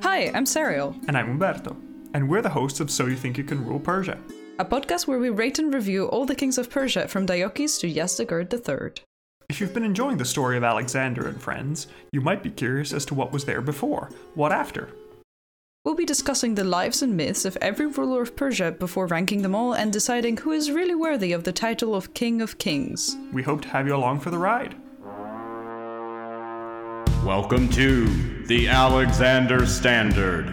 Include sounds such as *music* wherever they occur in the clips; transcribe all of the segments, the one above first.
Hi, I'm Serial, And I'm Umberto, and we're the hosts of So You Think You Can Rule Persia. a podcast where we rate and review all the kings of Persia from Deioces to Yazdegerd III. If you've been enjoying the story of Alexander and friends, you might be curious as to what was there before, what after. We'll be discussing the lives and myths of every ruler of Persia before ranking them all and deciding who is really worthy of the title of King of Kings. We hope to have you along for the ride. Welcome to the Alexander Standard.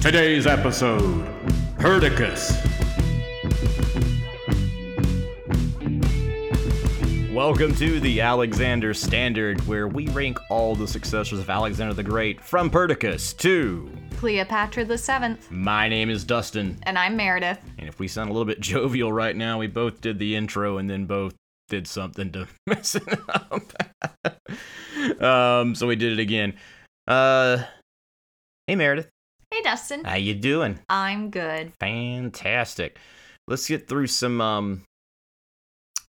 Today's episode Perdiccas. Welcome to the Alexander Standard, where we rank all the successors of Alexander the Great from Perdiccas to. Cleopatra the Seventh, My name is Dustin, and I'm Meredith. and if we sound a little bit *laughs* jovial right now, we both did the intro and then both did something to *laughs* mess it up. um, so we did it again. Uh, hey Meredith, Hey, Dustin. how you doing? I'm good. Fantastic. Let's get through some um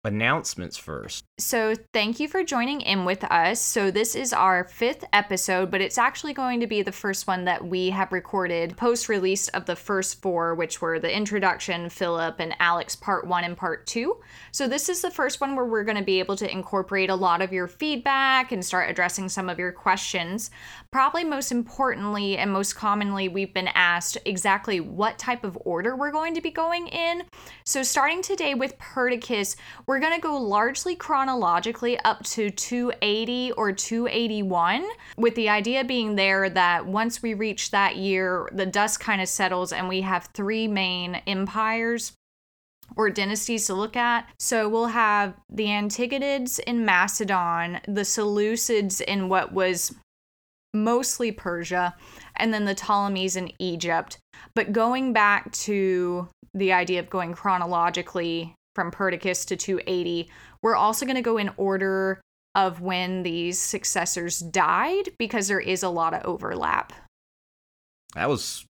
announcements first. So, thank you for joining in with us. So, this is our fifth episode, but it's actually going to be the first one that we have recorded post release of the first four, which were the introduction, Philip, and Alex part one and part two. So, this is the first one where we're going to be able to incorporate a lot of your feedback and start addressing some of your questions. Probably most importantly and most commonly, we've been asked exactly what type of order we're going to be going in. So, starting today with Perdiccas, we're going to go largely chronologically up to 280 or 281, with the idea being there that once we reach that year, the dust kind of settles and we have three main empires or dynasties to look at. So we'll have the Antigonids in Macedon, the Seleucids in what was mostly Persia, and then the Ptolemies in Egypt. But going back to the idea of going chronologically from Perdiccas to 280, we're also going to go in order of when these successors died because there is a lot of overlap. That was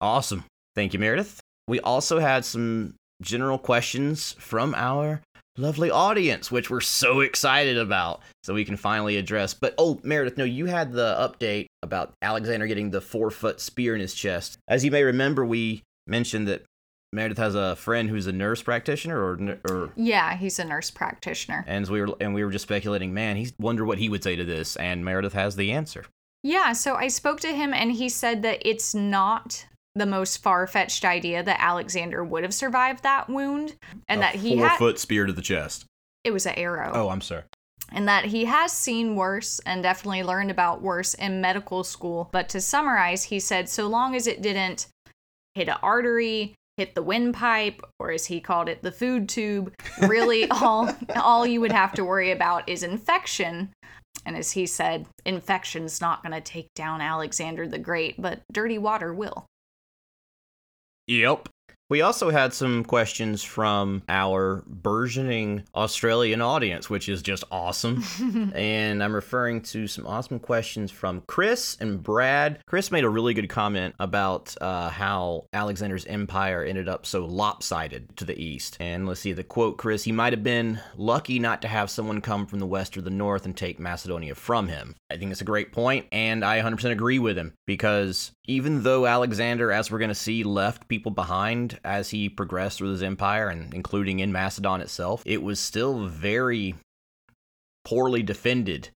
awesome. Thank you, Meredith. We also had some general questions from our lovely audience, which we're so excited about. So we can finally address. But oh, Meredith, no, you had the update about Alexander getting the four foot spear in his chest. As you may remember, we mentioned that Meredith has a friend who's a nurse practitioner, or or Yeah, he's a nurse practitioner. and we were and we were just speculating. Man, he wonder what he would say to this, and Meredith has the answer. Yeah, so I spoke to him and he said that it's not the most far fetched idea that Alexander would have survived that wound and that he four had foot spear to the chest. it was an arrow. Oh, I'm sorry. and that he has seen worse and definitely learned about worse in medical school. But to summarize, he said so long as it didn't hit an artery, hit the windpipe, or as he called it, the food tube, really *laughs* all all you would have to worry about is infection. And as he said, infection's not going to take down Alexander the Great, but dirty water will. Yep. We also had some questions from our burgeoning Australian audience, which is just awesome. *laughs* and I'm referring to some awesome questions from Chris and Brad. Chris made a really good comment about uh, how Alexander's empire ended up so lopsided to the east. And let's see the quote Chris, he might have been lucky not to have someone come from the west or the north and take Macedonia from him. I think it's a great point, and I 100% agree with him because even though Alexander, as we're going to see, left people behind as he progressed through his empire and including in Macedon itself, it was still very poorly defended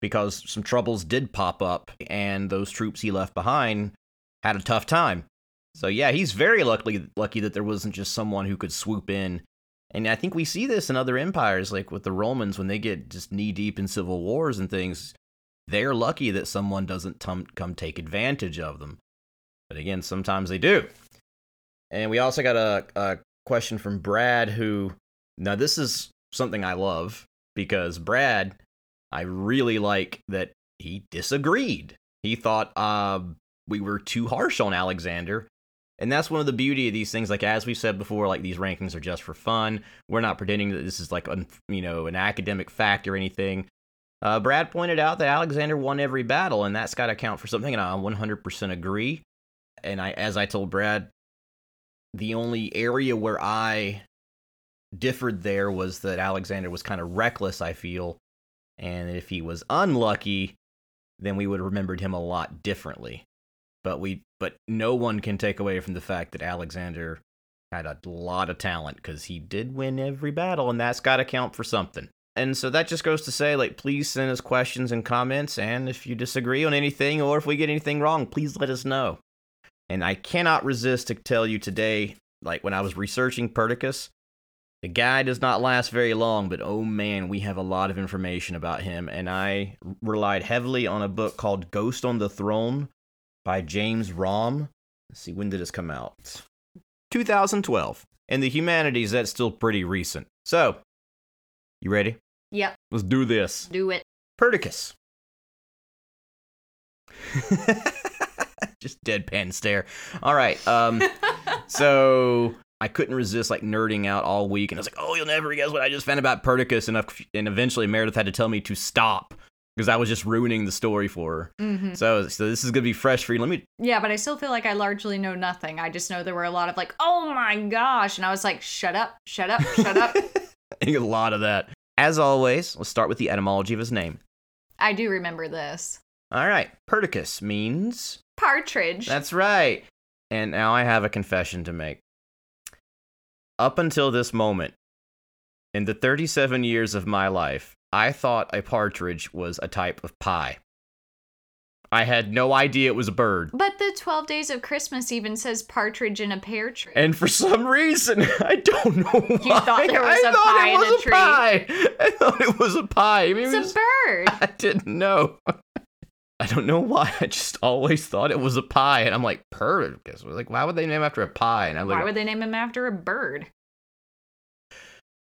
because some troubles did pop up and those troops he left behind had a tough time. So yeah, he's very lucky lucky that there wasn't just someone who could swoop in. And I think we see this in other empires like with the Romans when they get just knee deep in civil wars and things, they're lucky that someone doesn't tum- come take advantage of them. But again, sometimes they do. And we also got a, a question from Brad, who now this is something I love because Brad, I really like that he disagreed. He thought uh, we were too harsh on Alexander. And that's one of the beauty of these things. Like as we said before, like these rankings are just for fun. We're not pretending that this is like you know an academic fact or anything. Uh, Brad pointed out that Alexander won every battle, and that's got to count for something. And I 100% agree. And I, as I told Brad, the only area where I differed there was that Alexander was kind of reckless, I feel. And if he was unlucky, then we would have remembered him a lot differently. But we but no one can take away from the fact that Alexander had a lot of talent because he did win every battle, and that's got to count for something. And so that just goes to say, like, please send us questions and comments, and if you disagree on anything or if we get anything wrong, please let us know. And I cannot resist to tell you today, like when I was researching Perdiccas, the guy does not last very long, but oh man, we have a lot of information about him. And I relied heavily on a book called Ghost on the Throne by James Romm. Let's see, when did this come out? 2012. In the humanities, that's still pretty recent. So, you ready? Yep, Let's do this. do it. Perdiccas. *laughs* Just deadpan stare. All right. Um. *laughs* so I couldn't resist like nerding out all week, and I was like, "Oh, you'll never guess what I just found about Perdiccas," and and eventually Meredith had to tell me to stop because I was just ruining the story for her. hmm So, so this is gonna be fresh for you. Let me. Yeah, but I still feel like I largely know nothing. I just know there were a lot of like, oh my gosh. And I was like, shut up, shut up, shut up. *laughs* I think a lot of that. As always, let's start with the etymology of his name. I do remember this. All right, Perdiccas means Partridge. That's right. And now I have a confession to make. Up until this moment, in the 37 years of my life, I thought a partridge was a type of pie. I had no idea it was a bird. but the 12 Days of Christmas even says partridge in a pear tree. And for some reason, *laughs* I don't know why. You thought there was I a pie it in was the a tree. pie. *laughs* I thought it was a pie. I mean, it it's was- a bird. *laughs* I didn't know. I don't know why. *laughs* I just always thought it was a pie, and I'm like, Perdiccas. Like, why would they name after a pie? And I'm like, Why would they name him after a bird?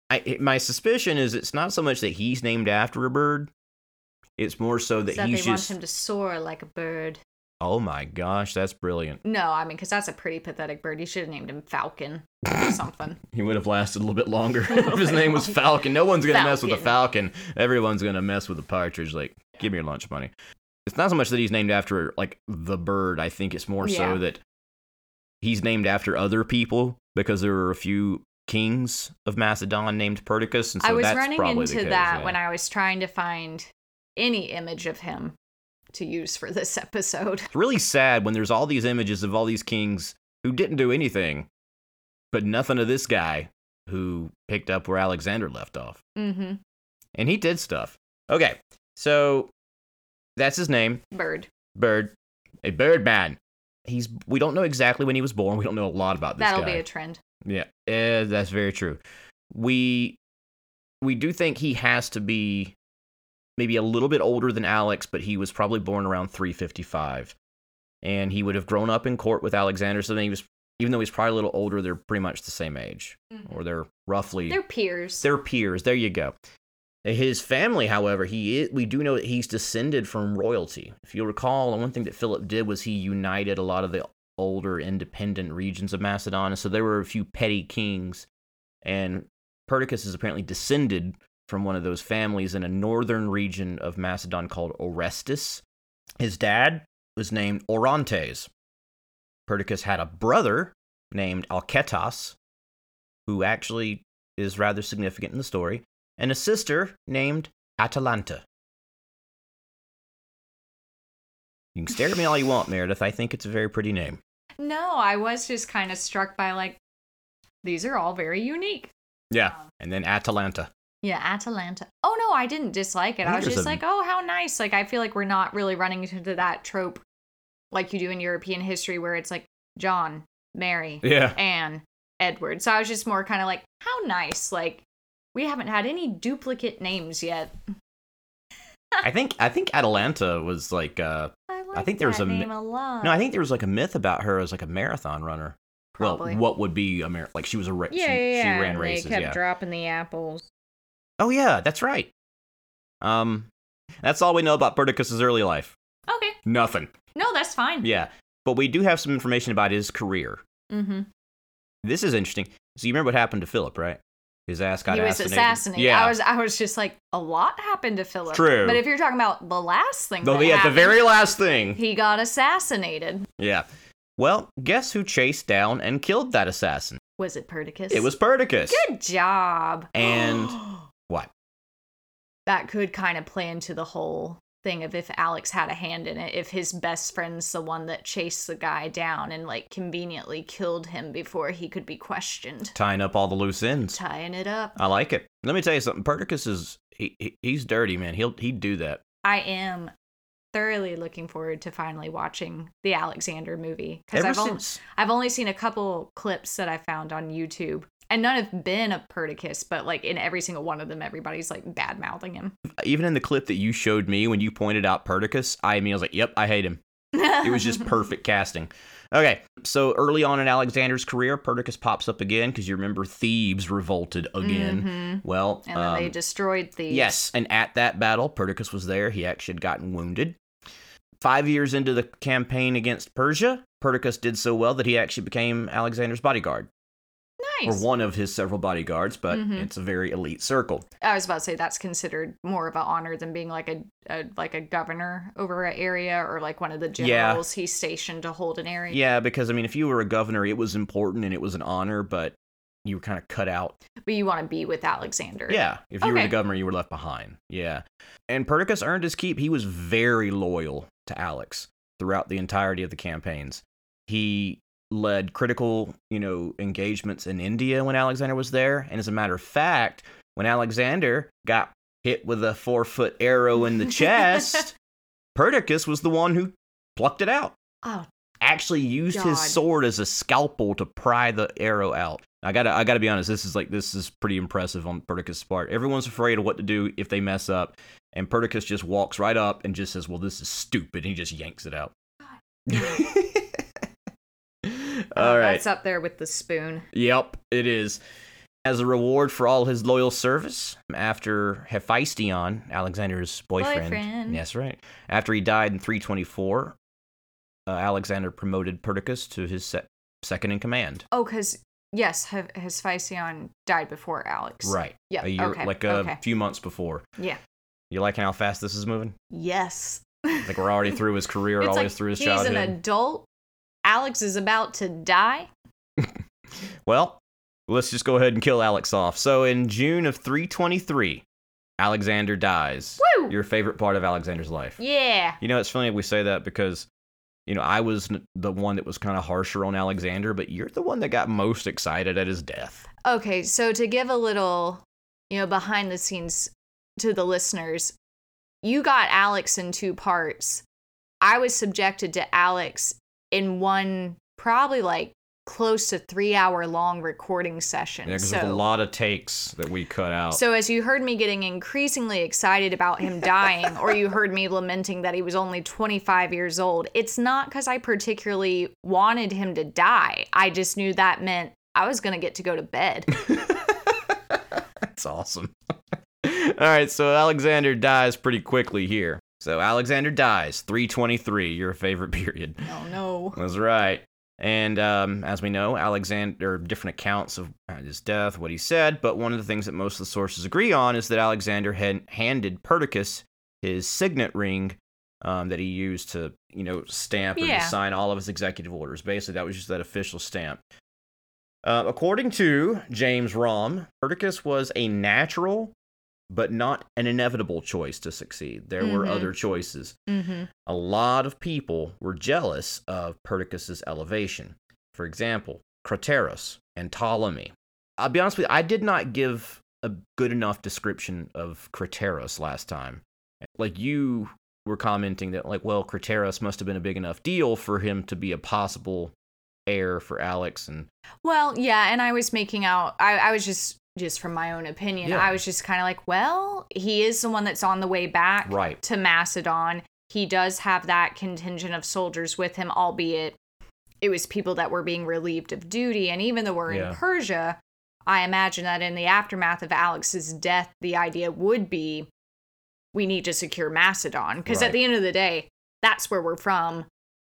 I, it- my suspicion is it's not so much that he's named after a bird. It's more so that that he's they just. want him to soar like a bird. Oh my gosh, that's brilliant. No, I mean, because that's a pretty pathetic bird. You should have named him Falcon or *laughs* something. He would have lasted a little bit longer *laughs* if his name was. Falcon. No one's gonna mess with a Falcon. falcon. Everyone's gonna mess with a partridge. Like, give me your lunch money. It's not so much that he's named after like the bird. I think it's more Yeah. so that he's named after other people because there were a few kings of Macedon named Perdiccas, and so I was running into case, that yeah. when I was trying to find any image of him to use for this *laughs* episode. It's really sad when there's all these images of all these kings who didn't do anything, but nothing of this guy who picked up where Alexander left off. Mm-hmm. And he did stuff. Okay, so that's his name, Bird. Bird, a bird man. He's we don't know exactly when he was born. We don't know a lot about this That'll guy. be a trend. Yeah, eh, that's very true. We we do think he has to be maybe a little bit older than Alex, but he was probably born around 355, and he would have grown up in court with Alexander. So then he was, even though he's probably a little older, they're pretty much the same age, or they're roughly They're peers. they're peers. There you go. His family, however, he is, we do know that he's descended from royalty. If you'll recall, one thing that Philip did was he united a lot of the older independent regions of Macedon. So there were a few petty kings, and Perdiccas is apparently descended from one of those families in a northern region of Macedon called Orestis. His dad was named Orontes. Perdiccas had a brother named Alcetas, who actually is rather significant in the story, and a sister named Atalanta. You can stare at me all you want, Meredith. I think it's a very pretty name. no, I was just kind of struck by like, these are all very unique. Yeah. Um, and then Atalanta. Yeah, Atalanta. Oh no, I didn't dislike it. I I, was just a- like, oh, how nice. Like I feel like we're not really running into that trope like you do in European history where it's like John, Mary, Yeah. Anne, Edward. So I was just more kind of like, how nice. Like we haven't had any duplicate names yet. I think I think Atalanta was like uh *laughs* I like think there was a name a lot. no, I think there was like a myth about her as like a marathon runner. Probably. Well, what would be a mar- like she was a ra- she, she ran races, yeah. dropping the apples. Oh yeah, that's right. Um that's all we know about Perdiccas' early life. Okay. Nothing. No, that's fine. Yeah. But we do have some information about his career. Mm-hmm. This is interesting. So you remember what happened to Philip, right? His ass got he was assassinated. assassinated. Yeah. I was I was just like, a lot happened to Philip. True. But if you're talking about the last thing, that yeah, the very last thing. he got assassinated. Yeah. Well, guess who chased down and killed that assassin? Was it Perdiccas? It was Perdiccas. Good job. And *gasps* what? that could kind of play into the whole thing of if Alex had a hand in it, if his best friend's the one that chased the guy down and like conveniently killed him before he could be questioned. Tying up all the loose ends. Tying it up. I like it. Let me tell you something. Perdiccas is he, he he's dirty, man. He'll he'd do that. I am thoroughly looking forward to finally watching the Alexander movie because I've, since I've only seen a couple clips that I found on YouTube. And none have been a Perdiccas, but like in every single one of them, everybody's like bad mouthing him. even in the clip that you showed me when you pointed out Perdiccas, I mean I was like, "Yep, I hate him." It was just *laughs* perfect casting. Okay, so early on in Alexander's career, Perdiccas pops up again because you remember Thebes revolted again. Well, and then they um, destroyed the Yes, and at that battle, Perdiccas was there. He actually had gotten wounded. Five years into the campaign against Persia, Perdiccas did so well that he actually became Alexander's bodyguard, nice. or one of his several bodyguards, but Mhm. it's a very elite circle. I was about to say that's considered more of an honor than being like a, a like a governor over an area or like one of the Yeah. generals he's stationed to hold an area. Yeah, because I mean, if you were a governor, it was important and it was an honor, but you were kind of cut out. But you want to be with Alexander. Yeah, if you were Okay. the governor, you were left behind. Yeah, and Perdiccas earned his keep. He was very loyal to Alex throughout the entirety of the campaigns. He led critical, you know, engagements in India when Alexander was there, and as a matter of fact, when Alexander got hit with a four foot arrow in the chest, *laughs* Perdiccas was the one who plucked it out Oh, actually used his sword as a scalpel to pry the arrow out. I gotta, I gotta be honest. This is like this is pretty impressive on Perdiccas' part. Everyone's afraid of what to do if they mess up, and Perdiccas just walks right up and just says, "Well, this is stupid," and he just yanks it out. *laughs* All oh, right. That's up there with the spoon. Yep, it is. As a reward for all his loyal service, after Hephaestion, Alexander's boyfriend, Boyfriend. yes, right, after he died in 324, uh, Alexander promoted Perdiccas to his se- second in command. Oh, because yes, H- Hephaestion died before Alex. Right. Yeah. A year, okay. like a okay. few months before. Yeah. You like how fast this is moving? Yes. Like we're already through his career, *laughs* always like through his he's childhood. an adult. Alex is about to die. *laughs* Well, let's just go ahead and kill Alex off. So in June of 323, Alexander dies. Woo! Your favorite part of Alexander's life. Yeah. You know, it's funny we say that because, you know, I was the one that was kind of harsher on Alexander, but you're the one that got most excited at his death. Okay, so to give a little, you know, behind the scenes to the listeners, you got Alex in two parts. I was subjected to Alex in one probably like close to three hour long recording session. Yeah, because so, there's a lot of takes that we cut out. so as you heard me getting increasingly excited about him dying, or you heard me lamenting that he was only 25 years old, it's not because I particularly wanted him to die. I just knew that meant I was gonna get to go to bed. *laughs* That's awesome. *laughs* All right, so Alexander dies pretty quickly here. So Alexander dies, 323, your favorite *laughs* period. oh no. That's right. And um, as we know, Alexander, different accounts of his death, what he said, but one of the things that most of the sources agree on is that Alexander had handed Perdiccas his signet ring um, that he used to, you know, stamp or Yeah. sign all of his executive orders. Basically, that was just that official stamp. Uh, according to James Romm, Perdiccas was a natural but not an inevitable choice to succeed. There were Mhm. other choices Mm-hmm. a lot of people were jealous of Perdiccas' elevation. For example, Craterus and Ptolemy. I'll be honest with you, I did not give a good enough description of Craterus last time. Like you were commenting that, like, well, Craterus must have been a big enough deal for him to be a possible heir for Alex, and Well, yeah, and I was making out. I, I was just just from my own opinion. Yeah. I was just kind of like, well, he is the one that's on the way back Right. to Macedon. He does have that contingent of soldiers with him, albeit it was people that were being relieved of duty. And even though we're Yeah. in Persia, I imagine that in the aftermath of Alex's death, the idea would be we need to secure Macedon because Right. at the end of the day, that's where we're from.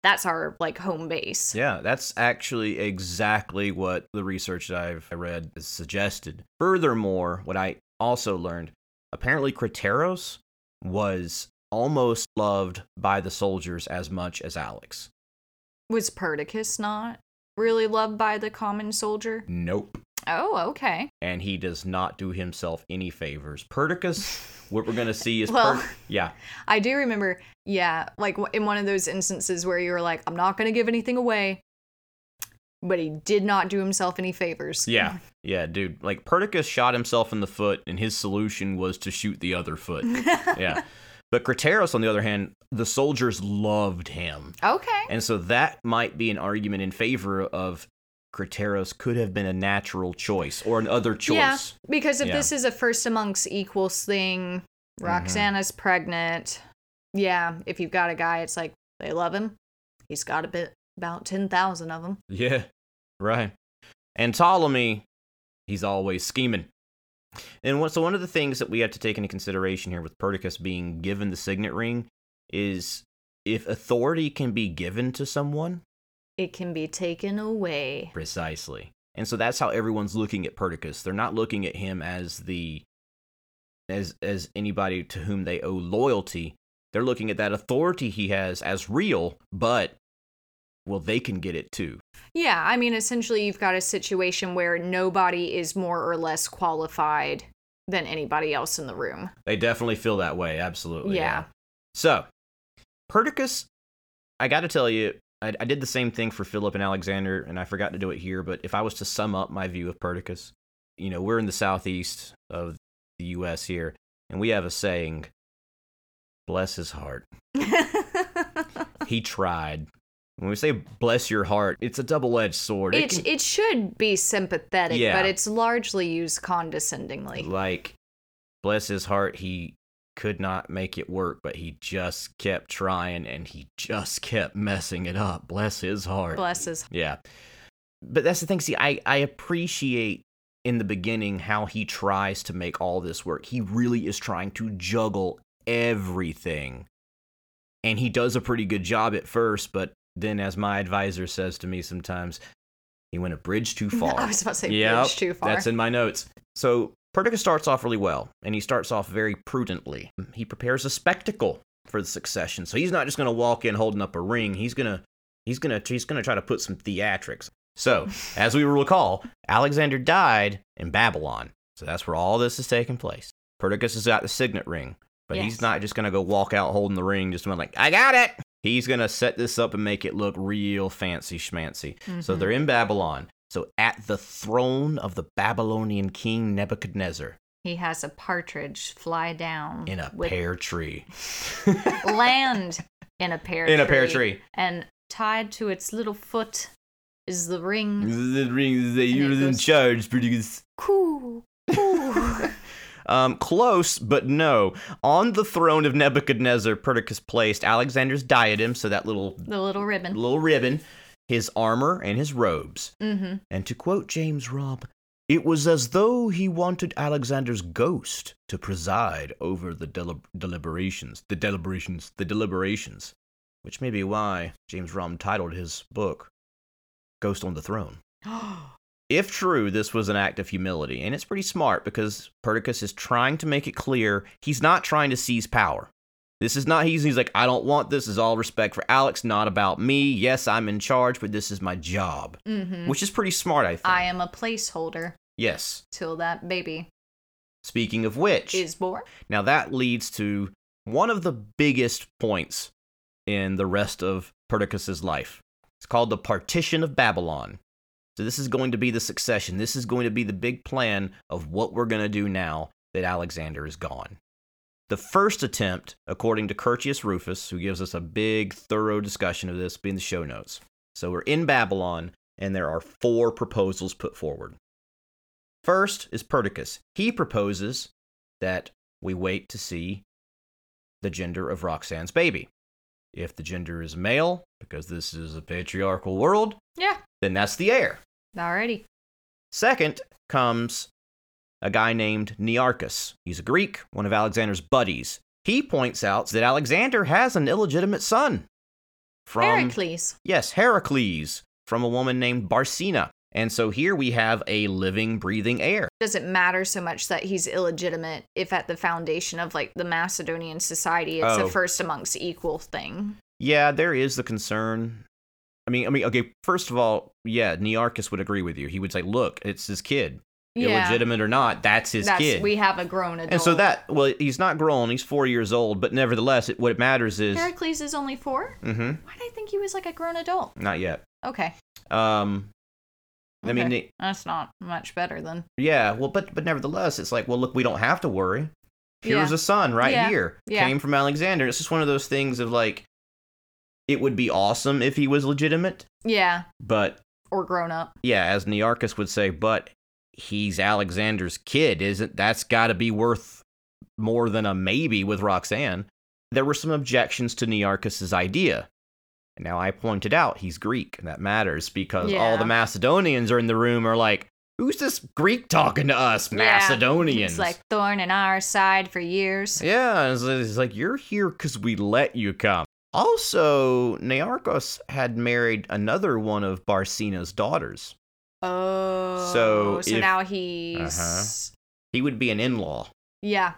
That's our like home base. Yeah, that's actually exactly what the research that I've read has suggested. Furthermore, what I also learned, apparently Craterus was almost loved by the soldiers as much as Alex. Was Perdiccas not really loved by the common soldier? Nope. Oh, okay. And he does not do himself any favors. Perdiccas *laughs* what we're gonna see is Well- Per- yeah, *laughs* I do remember, yeah, like in one of those instances where you were like, I'm not going to give anything away, but he did not do himself any favors. yeah, *laughs* yeah, dude. Like Perdiccas shot himself in the foot, and his solution was to shoot the other foot. *laughs* yeah, but Craterus, on the other hand, the soldiers loved him, Okay. and so that might be an argument in favor of Craterus could have been a natural choice or an other choice. Yeah, because if Yeah. this is a first amongst equals thing, mm-hmm. Roxana's pregnant. Yeah, if you've got a guy, it's like they love him. He's got a bit about ten thousand of them. Yeah, right. And Ptolemy, he's always scheming. And what, so one of the things that we have to take into consideration here with Perdiccas being given the signet ring is if authority can be given to someone, It can be taken away. precisely. And so that's how everyone's looking at Perdiccas. They're not looking at him as the as as anybody to whom they owe loyalty. They're looking at that authority he has as real, but well, they can get it too. Yeah, I mean, essentially, you've got a situation where nobody is more or less qualified than anybody else in the room. They definitely feel that way. Absolutely. Yeah. So, Perdiccas, I got to tell you, I, I did the same thing for Philip and Alexander, and I forgot to do it here. But if I was to sum up my view of Perdiccas, you know, we're in the southeast of the U.S. here, and we have a saying, bless his heart. *laughs* He tried. When we say bless your heart, it's a double edged sword. It it, can- it should be sympathetic, Yeah. but it's largely used condescendingly. like bless his heart he could not make it work but he just kept trying and he just kept messing it up. Bless his heart. Bless his. yeah. But that's the thing. See i i appreciate in the beginning how he tries to make all this work. He really is trying to juggle everything. And he does a pretty good job at first but then as my advisor says to me sometimes he went a bridge too *laughs* far. I was about to say Yep, bridge too far. That's in my notes. So Perdiccas starts off really well, and he starts off very prudently. He prepares a spectacle for the succession. So he's not just gonna walk in holding up a ring. He's gonna he's gonna he's gonna try to put some theatrics. So, *laughs* as we recall, Alexander died in Babylon. So that's where all this is taking place. Perdiccas has got the signet ring, but he's not just gonna go walk out holding the ring, just going like, I got it. He's gonna set this up and make it look real fancy schmancy. So Mm-hmm. they're in Babylon. So at the throne of the Babylonian king Nebuchadnezzar he has a partridge fly down in a pear tree. *laughs* land in a pear In a pear tree. and tied to its little foot is the ring. The ring that you're in charge, Perdiccas. Cool, cool. *laughs* Um, close, but no. On the throne of Nebuchadnezzar, Perdiccas placed Alexander's diadem, so that little the little ribbon. little ribbon, his armor, and his robes. Mm-hmm. And to quote James Romm, it was as though he wanted Alexander's ghost to preside over the delib- deliberations, the deliberations, the deliberations, which may be why James Romm titled his book Ghost on the Throne. *gasps* If true, this was an act of humility, and it's pretty smart because Perdiccas is trying to make it clear he's not trying to seize power. This is not he's he's like I don't want this. Is all respect for Alex, not about me. Yes, I'm in charge, but this is my job, mm-hmm. which is pretty smart, I think. I am a placeholder Yes. till that baby Speaking of which, is born. now that leads to one of the biggest points in the rest of Perdiccas's life. It's called the Partition of Babylon. So this is going to be the succession. This is going to be the big plan of what we're going to do now that Alexander is gone. The first attempt, according to Curtius Rufus, who gives us a big, thorough discussion of this, be in the show notes. So we're in Babylon, and there are four proposals put forward. First is Perdiccas. He proposes that we wait to see the gender of Roxanne's baby. If the gender is male, because this is a patriarchal world, Yeah, then that's the heir. Alrighty. Second comes a guy named Nearchus. He's a Greek, one of Alexander's buddies. He points out that Alexander has an illegitimate son from Heracles. yes, Heracles, from a woman named Barsine. And so here we have a living, breathing heir. Doesn't matter so much that he's illegitimate if at the foundation of like the Macedonian society it's Oh. a first amongst equal thing. Yeah, there is the concern. I mean, I mean, okay. First of all, yeah, Nearchus would agree with you. He would say, "Look, it's his kid. Yeah. illegitimate or not, that's his That's kid. we have a grown adult. and so that, well, he's not grown. He's four years old, but nevertheless, it, what matters is, Heracles is only 4 Mm-hmm. Why did I think he was like a grown adult? not yet. Okay. Um, I mean, it- That's not much better than. yeah. Well, but but nevertheless, it's like, well, look, we don't have to worry. Here's Yeah. a son right Yeah. here. Yeah. Came from Alexander. It's just one of those things of like, it would be awesome if he was legitimate, Yeah. but Or grown up. yeah, as Nearchus would say, but he's Alexander's kid, isn't that's got to be worth more than a maybe with Roxanne. There were some objections to Nearchus's idea. And now I pointed out he's Greek, and that matters because all the Macedonians are in the room are like, who's this Greek talking to us, Macedonians? It's like thorn in our side for years. Yeah, it's, it's like you're here because we let you come. Also, Nearchus had married another one of Barsine's daughters. Oh. So so if- now he's. Uh-huh. He would be an in-law, Yeah.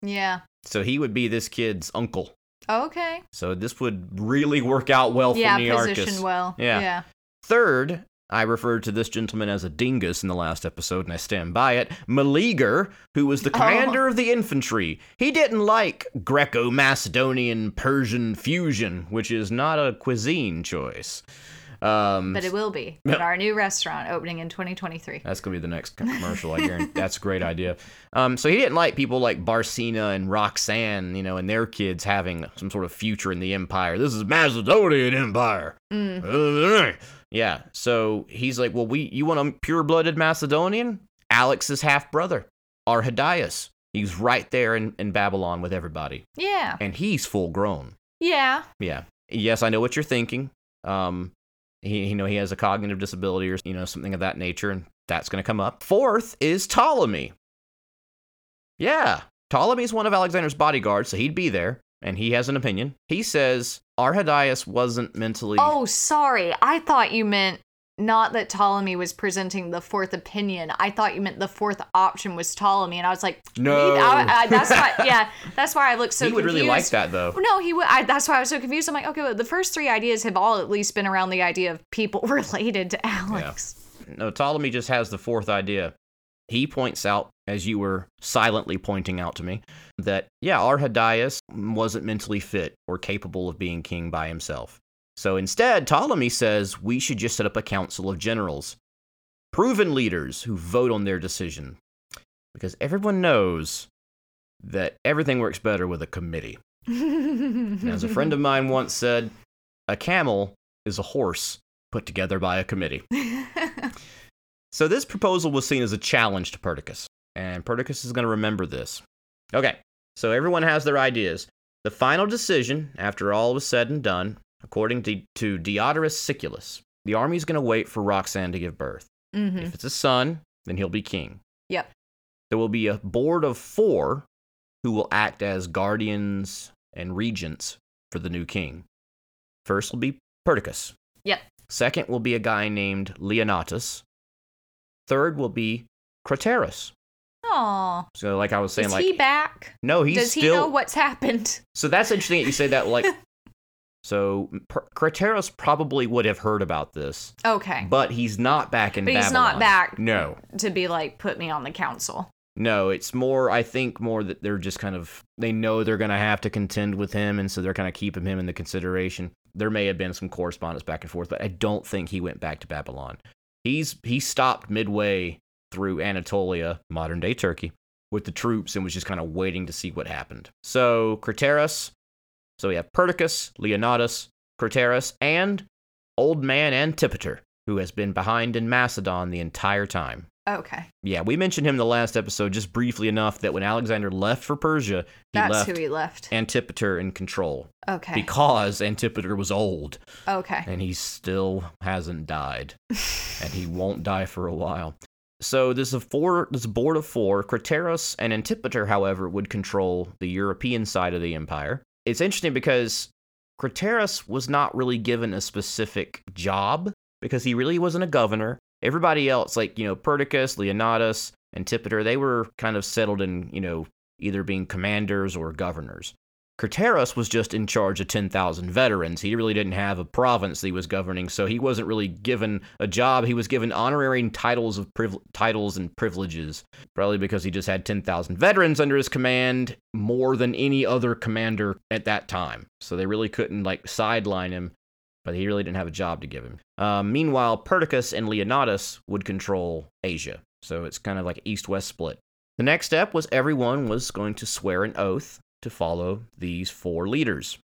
Yeah. so he would be this kid's uncle. Okay. So this would really work out well for yeah, Nearchus. position well. Yeah. Yeah. Third, I referred to this gentleman as a dingus in the last episode, and I stand by it. Meleager, who was the Oh. commander of the infantry, he didn't like Greco Macedonian Persian fusion, which is not a cuisine choice. Um, But it will be *laughs* at our new restaurant opening in 2023. That's gonna be the next commercial. I guarantee. That's a great idea. Um, so he didn't like people like Barsine and Roxanne, you know, and their kids having some sort of future in the empire. This is Macedonian Empire. Mm. *laughs* Yeah. So he's like, well, we you want a pure-blooded Macedonian? Alex's half brother, Arrhidaeus. He's right there in, in Babylon with everybody, Yeah. and he's full grown. Yeah. Yeah. Yes, I know what you're thinking. Um, he, you know, he has a cognitive disability or you know something of that nature, and that's going to come up. Fourth is Ptolemy. Yeah, Ptolemy's one of Alexander's bodyguards, so he'd be there, and he has an opinion. He says Arrhidaeus wasn't mentally. Oh, sorry. I thought you meant not that Ptolemy was presenting the fourth opinion. I thought you meant the fourth option was Ptolemy, and I was like, No. I, I, uh, that's why. *laughs* Yeah, that's why I looked so. he would really like confused. that though. No, he would. I, that's why I was so confused. I'm like, okay, well, the first three ideas have all at least been around the idea of people *laughs* related to Alex. No, Ptolemy just has the fourth idea. He points out, as you were silently pointing out to me, that, yeah, Arrhidaeus wasn't mentally fit or capable of being king by himself. So instead, Ptolemy says we should just set up a council of generals, proven leaders who vote on their decision. Because everyone knows that everything works better with a committee. As a friend of mine once said, a camel is a horse put together by a committee. *laughs* So this proposal was seen as a challenge to Perdiccas, and Perdiccas is going to remember this. Okay, so everyone has their ideas. The final decision, after all was said and done, according to, to Diodorus Siculus, the army's going to wait for Roxanne to give birth. hmm If it's a son, then he'll be king. Yep. There will be a board of four who will act as guardians and regents for the new king. First will be Perdiccas. Yep. Second will be a guy named Leonatus. Third will be Craterus. Aw. So, like I was saying, Is like he back? no, he's Does he still. know what's happened? So that's interesting that you say that. Like, *laughs* so Craterus probably would have heard about this, Okay. but he's not back in But he's not back. No, to be like, put me on the council. no. It's more. I think more that they're just kind of. They know they're gonna have to contend with him, and so they're kind of keeping him in the consideration. There may have been some correspondence back and forth, but I don't think he went back to Babylon. He's he stopped midway through Anatolia, modern day Turkey, with the troops and was just kind of waiting to see what happened. So Craterus, so we have Perdiccas, Leonatus, Craterus, and old man Antipater, who has been behind in Macedon the entire time. Okay. Yeah, we mentioned him in the last episode just briefly enough that when Alexander left for Persia, he That's left who he left. Antipater in control Okay. because Antipater was old okay. and he still hasn't died, *laughs* and he won't die for a while. So there's a four, a board of four. Craterus and Antipater, however, would control the European side of the empire. It's interesting because Craterus was not really given a specific job because he really wasn't a governor. Everybody else, like you know, Perdiccas, Leonatus, Antipater, they were kind of settled in you know either being commanders or governors. Craterus was just in charge of 10,000 veterans. He really didn't have a province that he was governing, so he wasn't really given a job. He was given honorary titles of priv- titles and privileges, probably because he just had 10,000 veterans under his command, more than any other commander at that time. So they really couldn't like sideline him, but he really didn't have a job to give him. Um, meanwhile, Perdiccas and Leonatus would control Asia, so it's kind of like east-west split. The next step was everyone was going to swear an oath to follow these four leaders.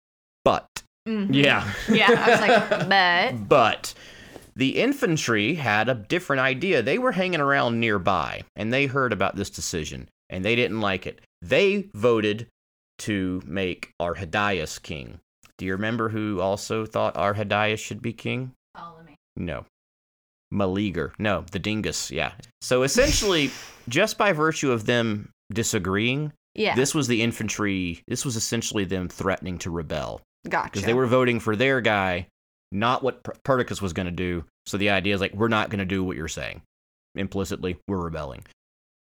But, mm-hmm. yeah, *laughs* Yeah, I was like, but *laughs* but the infantry had a different idea. They were hanging around nearby and they heard about this decision and they didn't like it. They voted to make Arrhidaeus king. Do you remember who also thought Arrhidaeus should be king? No. Meleager. No, the dingus. Yeah. So essentially, just by virtue of them disagreeing, yeah, this was the infantry. This was essentially them threatening to rebel gotcha. because they were voting for their guy, not what Per- Perdiccas was going to do. So the idea is like, we're not going to do what you're saying. Implicitly, we're rebelling.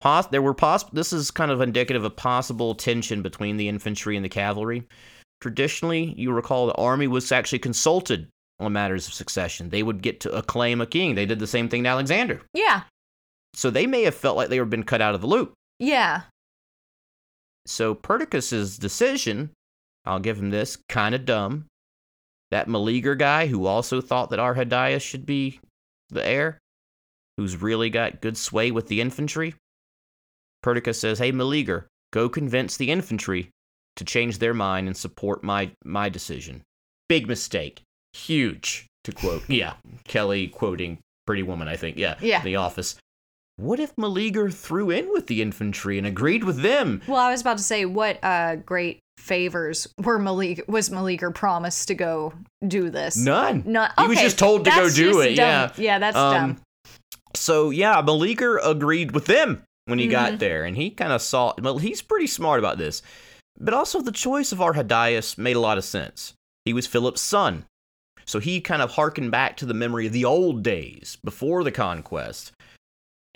Pos- there were poss- This is kind of indicative of possible tension between the infantry and the cavalry. Traditionally, you recall the army was actually consulted on matters of succession. They would get to acclaim a king. They did the same thing to Alexander. yeah, So they may have felt like they were been cut out of the loop. yeah, So Perdiccas's decision, I'll give him this, kind of dumb. That Meleager guy who also thought that Arrhidaeus should be the heir, who's really got good sway with the infantry. Perdiccas says, "Hey Meleager, go convince the infantry to change their mind and support my my decision." Big mistake. Huge, to quote. *laughs* yeah, Kelly quoting Pretty Woman, I think. Yeah, Yeah. The Office. What if Meleager threw in with the infantry and agreed with them? Well, I was about to say, what uh, great favors were Malik was Meleager promised to go do this? None. None. He was just told to go do it. dumb. Yeah. yeah, that's Um, dumb. So yeah, Meleager agreed with them when he Mm-hmm. got there, and he kind of saw. Well, he's pretty smart about this, but also the choice of Arrhidaeus made a lot of sense. He was Philip's son, so he kind of harkened back to the memory of the old days before the conquest.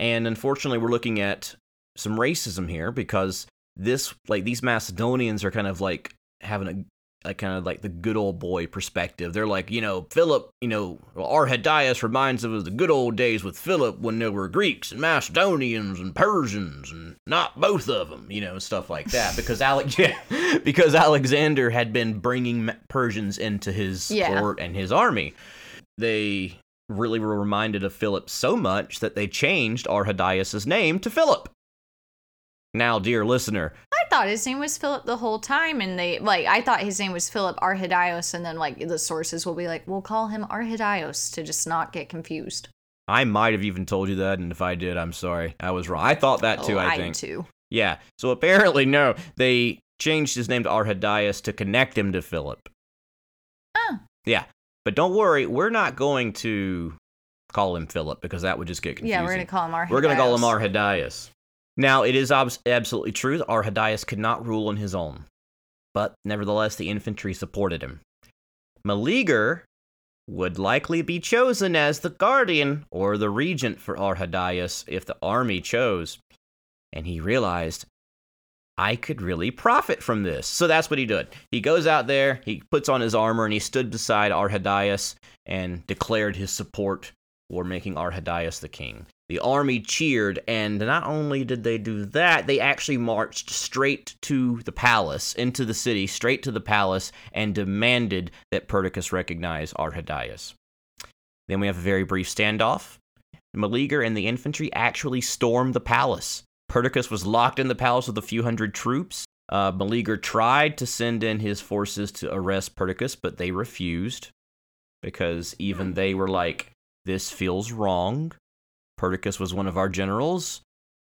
And unfortunately, we're looking at some racism here because this, like, these Macedonians are kind of like having a like kind of like the good old boy perspective. They're like, you know, Philip, you know, Arrhidaeus reminds us of the good old days with Philip when there were Greeks and Macedonians and Persians and not both of them, you know, stuff like that. *laughs* Because Alex, yeah, *laughs* because Alexander had been bringing Persians into his Yeah. court and his army. They really were reminded of Philip so much that they changed Arrhidaeus's name to Philip. Now, dear listener, I thought his name was Philip the whole time, and they like I thought his name was Philip Arrhidaeus, and then like the sources will be like, we'll call him Arrhidaeus to just not get confused. I might have even told you that, and if I did, I'm sorry. I was wrong. I thought that too, oh, I think. I too. Yeah. So apparently, no. They changed his name to Arrhidaeus to connect him to Philip. Oh. Yeah. But don't worry, we're not going to call him Philip because that would just get confusing. Yeah, we're gonna call him Arrhidaeus. We're going to call him Arrhidaeus. Now, it is obs- absolutely true that Arrhidaeus could not rule on his own, but nevertheless, the infantry supported him. Meleager would likely be chosen as the guardian or the regent for Arrhidaeus if the army chose, and he realized I could really profit from this. So that's what he did. He goes out there, he puts on his armor, and he stood beside Arrhidaeus and declared his support for making Arrhidaeus the king. The army cheered, and not only did they do that, they actually marched straight to the palace, into the city, straight to the palace, and demanded that Perdiccas recognize Arrhidaeus. Then we have a very brief standoff. Meleager and the infantry actually stormed the palace. Perdiccas was locked in the palace with a few hundred troops. Uh, Meleager tried to send in his forces to arrest Perdiccas, but they refused because even they were like, this feels wrong. Perdiccas was one of our generals.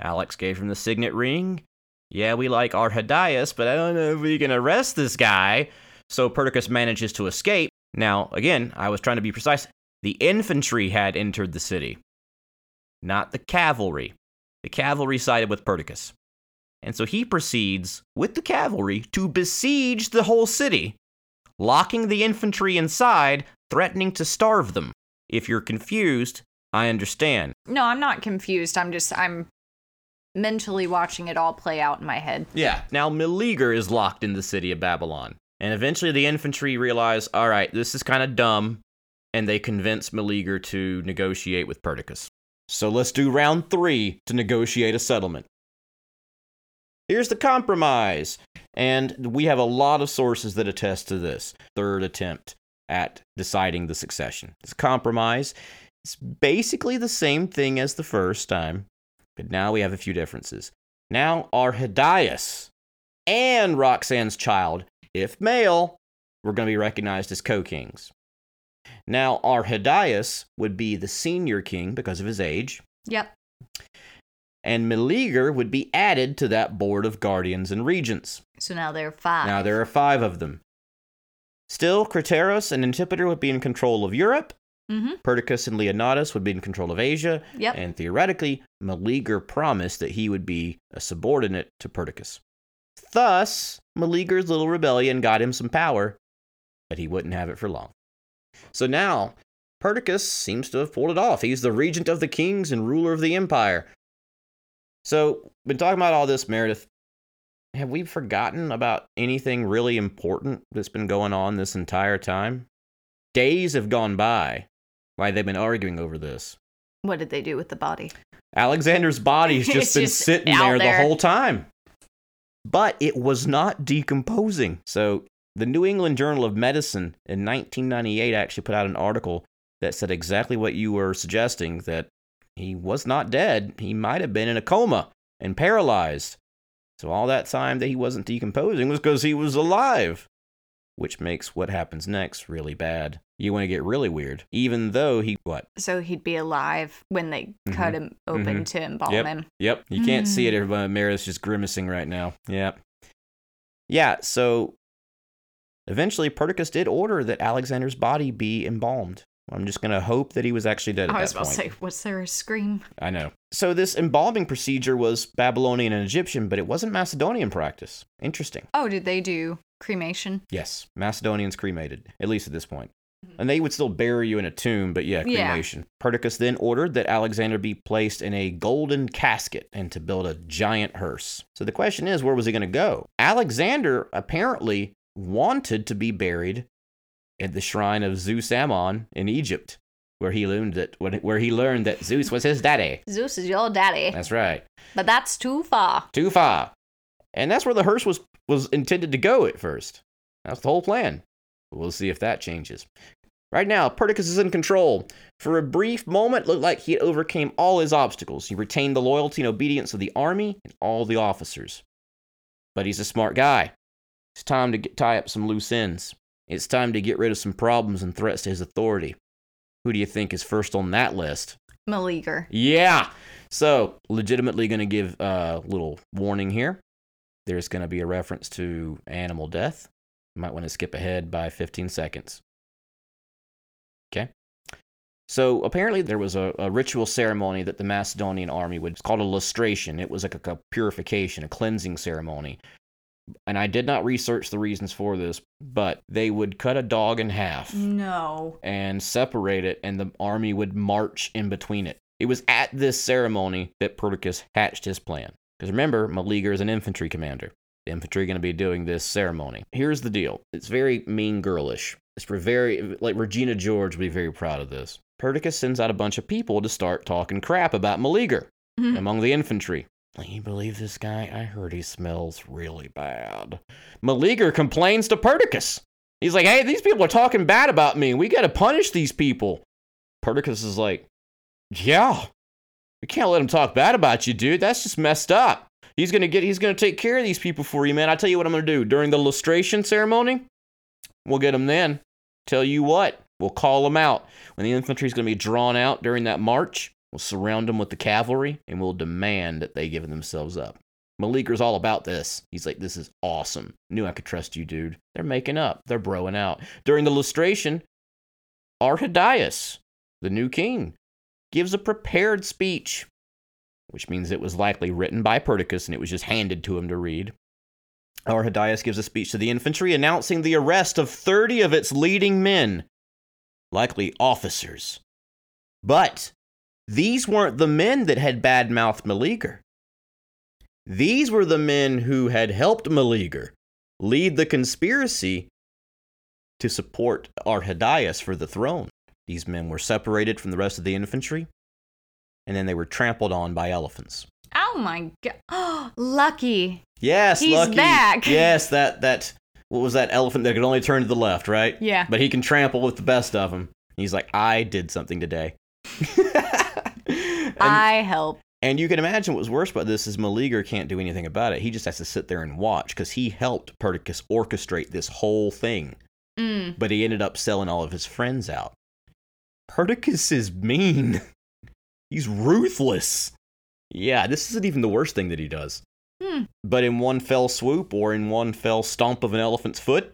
Alex gave him the signet ring. Yeah, we like Arrhidaeus, but I don't know if we can arrest this guy. So Perdiccas manages to escape. Now, again, I was trying to be precise. The infantry had entered the city, not the cavalry. The cavalry sided with Perdiccas. And so he proceeds with the cavalry to besiege the whole city, locking the infantry inside, threatening to starve them. If you're confused, I understand. No, I'm not confused. I'm just I'm mentally watching it all play out in my head. Yeah. Now Meleager is locked in the city of Babylon. And eventually the infantry realize, all right, this is kind of dumb. And they convince Meleager to negotiate with Perdiccas. So let's do round three to negotiate a settlement. Here's the compromise. And we have a lot of sources that attest to this third attempt at deciding the succession. This compromise is basically the same thing as the first time, but now we have a few differences. Now, Arrhidaeus and Roxanne's child, if male, were going to be recognized as co kings. Now, Arrhidaeus would be the senior king because of his age, Yep. and Meleager would be added to that board of guardians and regents. So now there are five. Now, there are five of them. Still, Craterus and Antipater would be in control of Europe, Mm-hmm. Perdiccas and Leonidas would be in control of Asia, Yep. and theoretically, Meleager promised that he would be a subordinate to Perdiccas. Thus, Meleager's little rebellion got him some power, but he wouldn't have it for long. So now, Perdiccas seems to have pulled it off. He's the regent of the kings and ruler of the empire. So, been talking about all this, Meredith. Have we forgotten about anything really important that's been going on this entire time? Days have gone by. Why they've been arguing over this. What did they do with the body? Alexander's body's *laughs* just been just sitting there, there. the whole time. But it was not decomposing. So the New England Journal of Medicine in 1998 actually put out an article that said exactly what you were suggesting that he was not dead. He might have been in a coma and paralyzed. So all that time that he wasn't decomposing was because he was alive. Which makes what happens next really bad. You want to get really weird. Even though he, what? So he'd be alive when they cut him open Mhm. to embalm Yep. him. Yep. You can't see it. Everybody, Meredith's just grimacing right now. Yep. Yeah. So eventually, Perdiccas did order that Alexander's body be embalmed. I'm just gonna hope that he was actually dead at I was about to say, was there a scream? I know. So this embalming procedure was Babylonian and Egyptian, but it wasn't Macedonian practice. Interesting. Oh, did they do cremation? Yes, Macedonians cremated, at least at this point. Mm-hmm. And they would still bury you in a tomb, but yeah, Yeah. cremation. Perdiccas then ordered that Alexander be placed in a golden casket and to build a giant hearse. So the question is, where was he going to go? Alexander apparently wanted to be buried at the shrine of Zeus Ammon in Egypt, where he learned that where he learned that Zeus was his daddy. Zeus is your daddy, That's right. but that's too far. Too far. And that's where the hearse was was intended to go at first. That's the whole plan. We'll see if that changes. Right now, Perdiccas is in control. For a brief moment, it looked like he overcame all his obstacles. He retained the loyalty and obedience of the army and all the officers. But he's a smart guy. It's time to get, tie up some loose ends. It's time to get rid of some problems and threats to his authority. Who do you think is first on that list? Meleager. Yeah. So, legitimately going to give a little warning here. There's going to be a reference to animal death. You might want to skip ahead by 15 seconds. Okay. So, apparently, there was a, a ritual ceremony that the Macedonian army would, called a lustration. It was like a, a purification, a cleansing ceremony. And I did not research the reasons for this, but they would cut a dog in half No. and separate it, and the army would march in between it. It was at this ceremony that Perdiccas hatched his plan. Because remember, Meleager is an infantry commander. The infantry are going to be doing this ceremony. Here's the deal it's very mean girlish. It's for very, like Regina George would be very proud of this. Perdiccas sends out a bunch of people to start talking crap about Meleager Mhm. among the infantry. Can you believe this guy? I heard he smells really bad. Meleager complains to Perdiccas. He's like, hey, these people are talking bad about me. We got to punish these people. Perdiccas is like, yeah, we can't let him talk bad about you, dude. That's just messed up. He's gonna get. He's gonna take care of these people for you, man. I tell you what I'm gonna do during the lustration ceremony. We'll get him then. Tell you what, we'll call them out when the infantry's gonna be drawn out during that march. We'll surround them with the cavalry and we'll demand that they give themselves up. Meleager's all about this. He's like, this is awesome. Knew I could trust you, dude. They're making up. They're broing out. During the lustration, Arrhidaeus, the new king, gives a prepared speech, which means it was likely written by Perdiccas and it was just handed to him to read. Arrhidaeus gives a speech to the infantry announcing the arrest of 30 of its leading men, likely officers. But these weren't the men that had badmouthed Meleager. These were the men who had helped Meleager lead the conspiracy to support Arrhidaeus for the throne. These men were separated from the rest of the infantry, and then they were trampled on by elephants. Oh my god. Oh, *gasps* Lucky. Yes, He's Lucky. back. *laughs* Yes, that that what was that elephant that could only turn to the left, right? Yeah. But he can trample with the best of them. He's like, I did something today. *laughs* I help. and you can imagine what's worse about this is Meleager can't do anything about it. He just has to sit there and watch because he helped Perdiccas orchestrate this whole thing. Mm. But he ended up selling all of his friends out. Perdiccas is mean. *laughs* He's ruthless. Yeah, this isn't even the worst thing that he does. Hmm. But in one fell swoop or in one fell stomp of an elephant's foot,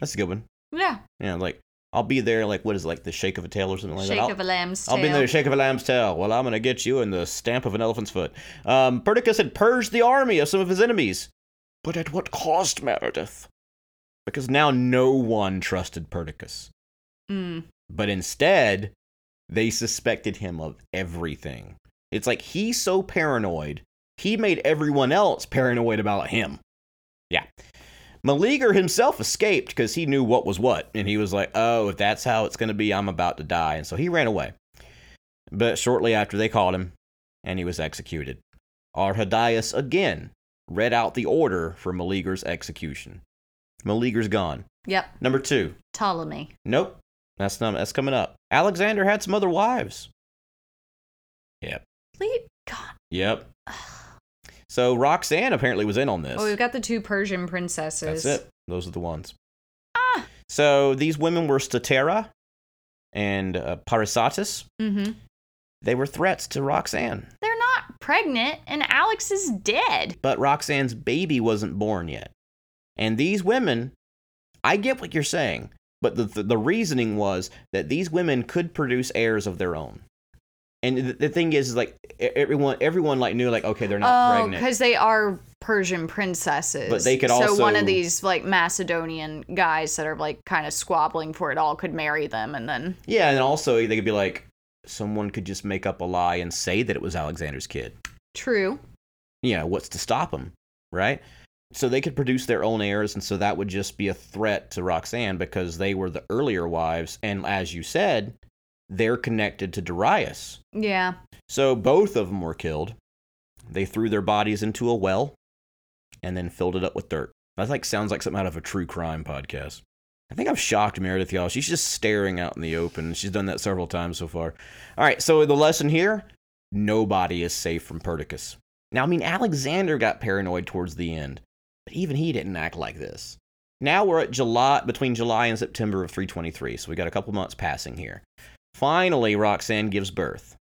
that's a good one. Yeah. Yeah, like I'll be there, like what is it, like the shake of a tail or something like Shake that. I'll, of a lamb's I'll tail. be in the shake of a lamb's tail. Well, I'm gonna get you in the stamp of an elephant's foot. Um, Perdiccas had purged the army of some of his enemies, but at what cost, Meredith? Because now no one trusted Perdiccas, Mm. but instead they suspected him of everything. It's like he's so paranoid, he made everyone else paranoid about him. Yeah. Meleager himself escaped because he knew what was what, and he was like, "Oh, if that's how it's going to be, I'm about to die," and so he ran away. But shortly after, they caught him, and he was executed. Arrhidaeus again read out the order for Meleager's execution. Meleager's gone. Yep. Number two. Ptolemy. Nope, that's not. That's coming up. Alexander had some other wives. Yep. Please, God. Yep. So Roxanne apparently was in on this. Oh, we've got the two Persian princesses. That's it. Those are the ones. Ah. So these women were Stateira and uh, Parysatis. Mm-hmm. They were threats to Roxanne, They're not pregnant, and Alex is dead. but Roxanne's baby wasn't born yet. And these women, I get what you're saying, but the, the, the reasoning was that these women could produce heirs of their own. And the, the thing is, is, like everyone, everyone like knew, like okay, they're not oh, pregnant. because they are Persian princesses. But they could So one of these like Macedonian guys that are like kind of squabbling for it all could marry them, and then Yeah, and also they could be like, someone could just make up a lie and say that it was Alexander's kid. true. you know, what's to stop them, right? So they could produce their own heirs, and so that would just be a threat to Roxanne because they were the earlier wives, and as you said, they're connected to Darius. Yeah. So both of them were killed. They threw their bodies into a well and then filled it up with dirt. That like sounds like something out of a true crime podcast. I think I've shocked Meredith, y'all. She's just staring out in the open. She's done that several times so far. All right, so the lesson here nobody is safe from Perdiccas. Now, I mean, Alexander got paranoid towards the end, but even he didn't act like this. Now we're at July, between July and September of 323, so we got a couple months passing here. Finally, Roxanne gives birth.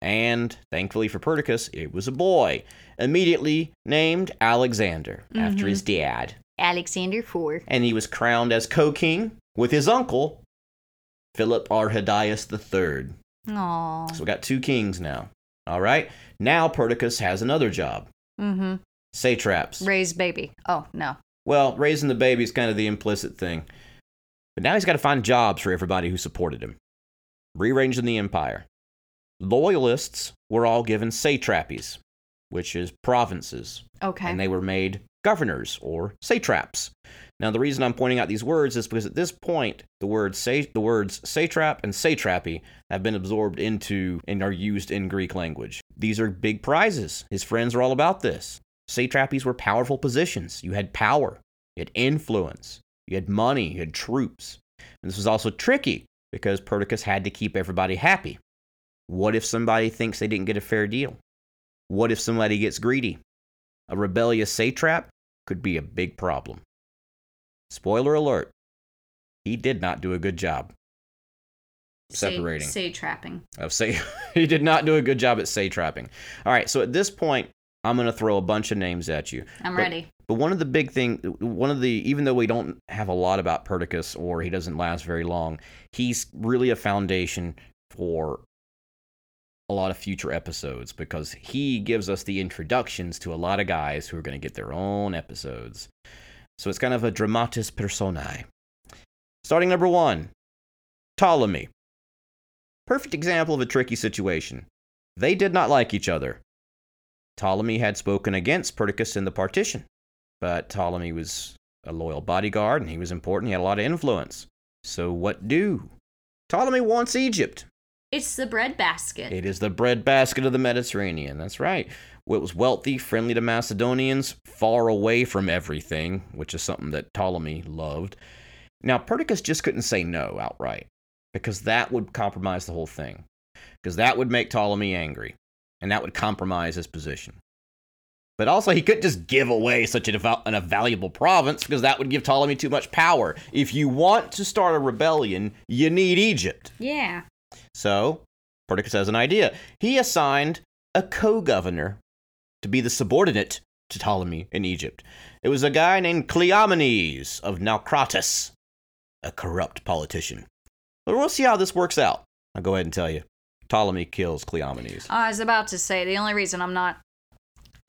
And thankfully for Perdiccas, it was a boy, immediately named Alexander after his dad. Alexander Four. And he was crowned as co king with his uncle, Philip Arrhidaeus III. Aww. So we got two kings now. All right. Now Perdiccas has another job Mm-hmm. satraps. Raise baby. Oh no. Well, raising the baby is kind of the implicit thing. But now he's got to find jobs for everybody who supported him. Rearranging the empire. Loyalists were all given satrapies, which is provinces, Okay. and they were made governors or satraps. Now, the reason I'm pointing out these words is because at this point, the words sa- the words satrap and satrapy have been absorbed into and are used in Greek language. These are big prizes. His friends are all about this. Satrapies were powerful positions. You had power, you had influence, you had money, you had troops. And this was also tricky because Perdiccas had to keep everybody happy. What if somebody thinks they didn't get a fair deal? What if somebody gets greedy? A rebellious satrap could be a big problem. Spoiler alert, he did not do a good job separating. Say, trapping. of say *laughs* he did not do a good job at satrapping. All right, so at this point, I'm going to throw a bunch of names at you. I'm But- ready. But one of the big thing, one of the even though we don't have a lot about Perdiccas or he doesn't last very long, he's really a foundation for a lot of future episodes because he gives us the introductions to a lot of guys who are going to get their own episodes. So it's kind of a dramatis personae. Starting number one, Ptolemy. Perfect example of a tricky situation. They did not like each other. Ptolemy had spoken against Perdiccas in the partition, but Ptolemy was a loyal bodyguard and he was important. He had a lot of influence. So, what do? Ptolemy wants Egypt. It's the breadbasket. It is the breadbasket of the Mediterranean. That's right. It was wealthy, friendly to Macedonians, far away from everything, which is something that Ptolemy loved. Now, Perdiccas just couldn't say no outright because that would compromise the whole thing. Because that would make Ptolemy angry and that would compromise his position. But also, he couldn't just give away such an, eval- an valuable province because that would give Ptolemy too much power. If you want to start a rebellion, you need Egypt. yeah. So, Perdiccas has an idea. He assigned a co governor to be the subordinate to Ptolemy in Egypt. It was a guy named Cleomenes of Naucratis, a corrupt politician. But we'll see how this works out. I'll go ahead and tell you. Ptolemy kills Cleomenes. I was about to say the only reason I'm not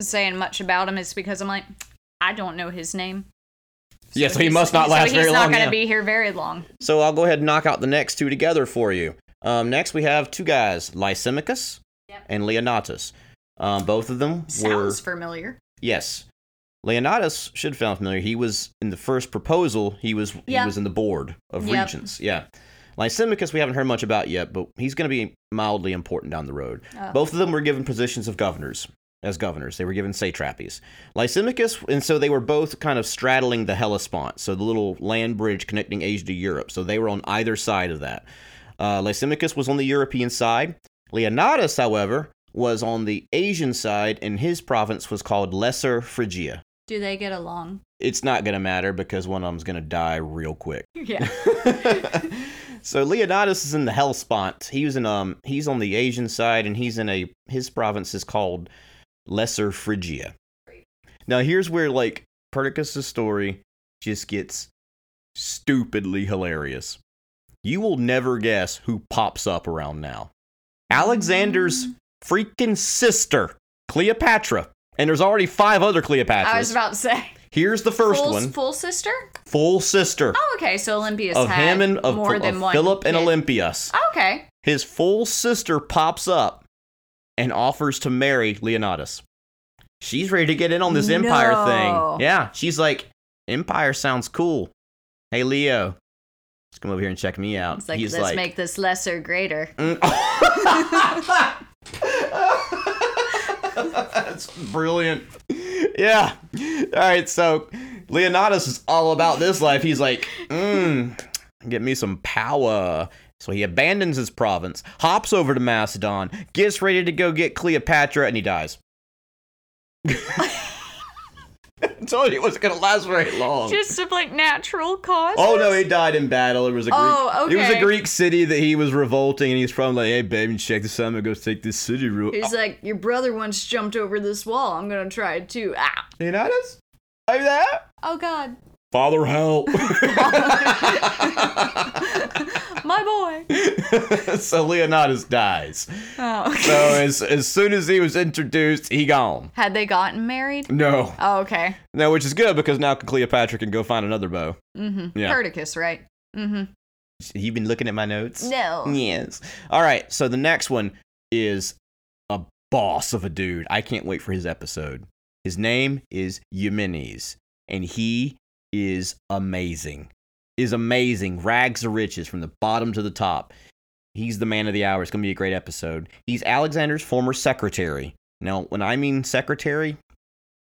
saying much about him is because I'm like, I don't know his name. yeah, so he must not last so last he's not gonna yeah. be here very long. So I'll go ahead and knock out the next two together for you. Um, next, we have two guys, Lysimachus Yep. and Leonatus. Um, both of them were Sounds familiar. Yes. Leonatus should sound familiar. He was in the first proposal. He was he was in the board of Yep. regents. Yeah. Lysimachus we haven't heard much about yet, but he's going to be mildly important down the road. Oh. Both of them were given positions of governors as governors. They were given satrapies. Lysimachus, and so they were both kind of straddling the Hellespont, so the little land bridge connecting Asia to Europe. So they were on either side of that. Uh, Lysimachus was on the European side. Leonidas, however, was on the Asian side, and his province was called Lesser Phrygia. Do they get along? It's not going to matter because one of them's going to die real quick. *laughs* Yeah. *laughs* so Leonidas is in the Hellespont. He was in um he's on the Asian side and he's in a his province is called Lesser Phrygia. Now here's where like Perdiccas' story just gets stupidly hilarious. You will never guess who pops up around now. Alexander's freaking sister, Cleopatra. And there's already five other Cleopatras. I was about to say. Here's the first full, one. Full sister? Full sister Oh, okay. So Olympias of had him and of, more of than one. Philip and. Olympias. Oh, okay. His full sister pops up and offers to marry Leonidas. She's ready to get in on this empire thing. Yeah, she's like, Empire sounds cool. Hey Leo, let's come over here and check me out. It's like He's let's like, make this lesser greater. *laughs* Mm. *laughs* That's brilliant. Yeah. All right. So Leonidas is all about this life. He's like, mm, get me some power. So he abandons his province, hops over to Macedon, gets ready to go get Cleopatra, and he dies. *laughs* *laughs* I told you it wasn't gonna last very long. Just of like natural causes. Oh no, he died in battle. It was a Greek. Oh, It was a. Greek city that he was revolting, and he's probably like, "Hey, baby, check this out. I'm gonna go take this city real." He's like, your brother once jumped over this wall. I'm gonna try it too. Ah. Leonidas, are you there? Oh God, Father, help! *laughs* my boy. *laughs* so Leonidas dies. Oh. okay. So as as soon as he was introduced, he gone. Had they gotten married? No, Oh, okay. no, which is good because now Cleopatra can go find another beau. Mm-hmm. Yeah. Perdiccas, right? Mm-hmm. You've been looking at my notes? No. Yes. All right. So the next one is a boss of a dude. I can't wait for his episode. His name is Eumenes, and he is amazing. Is amazing. Rags to riches from the bottom to the top. He's the man of the hour. It's going to be a great episode. He's Alexander's former secretary. Now, when I mean secretary,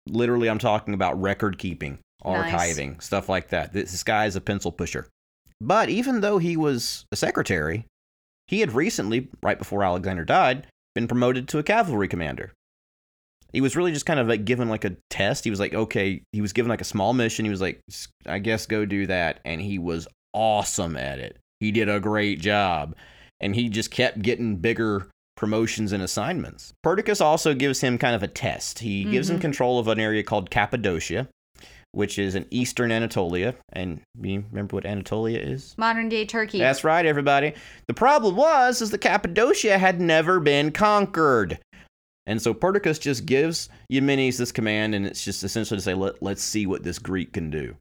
literally I'm talking about record keeping, Nice. archiving, stuff like that. This this guy is a pencil pusher. But even though he was a secretary, he had recently, right before Alexander died, been promoted to a cavalry commander. He was really just kind of like given like a test. He was like, okay, he was given like a small mission. He was like, I guess go do that. And he was awesome at it. He did a great job. And he just kept getting bigger promotions and assignments. Perdiccas also gives him kind of a test. He gives him Mhm. control of an area called Cappadocia, which is in eastern Anatolia. And you remember what Anatolia is? Modern day Turkey. That's right, everybody. The problem was is that Cappadocia had never been conquered. And so Perdiccas just gives Eumenes this command, and it's just essentially to say, Let, let's see what this Greek can do.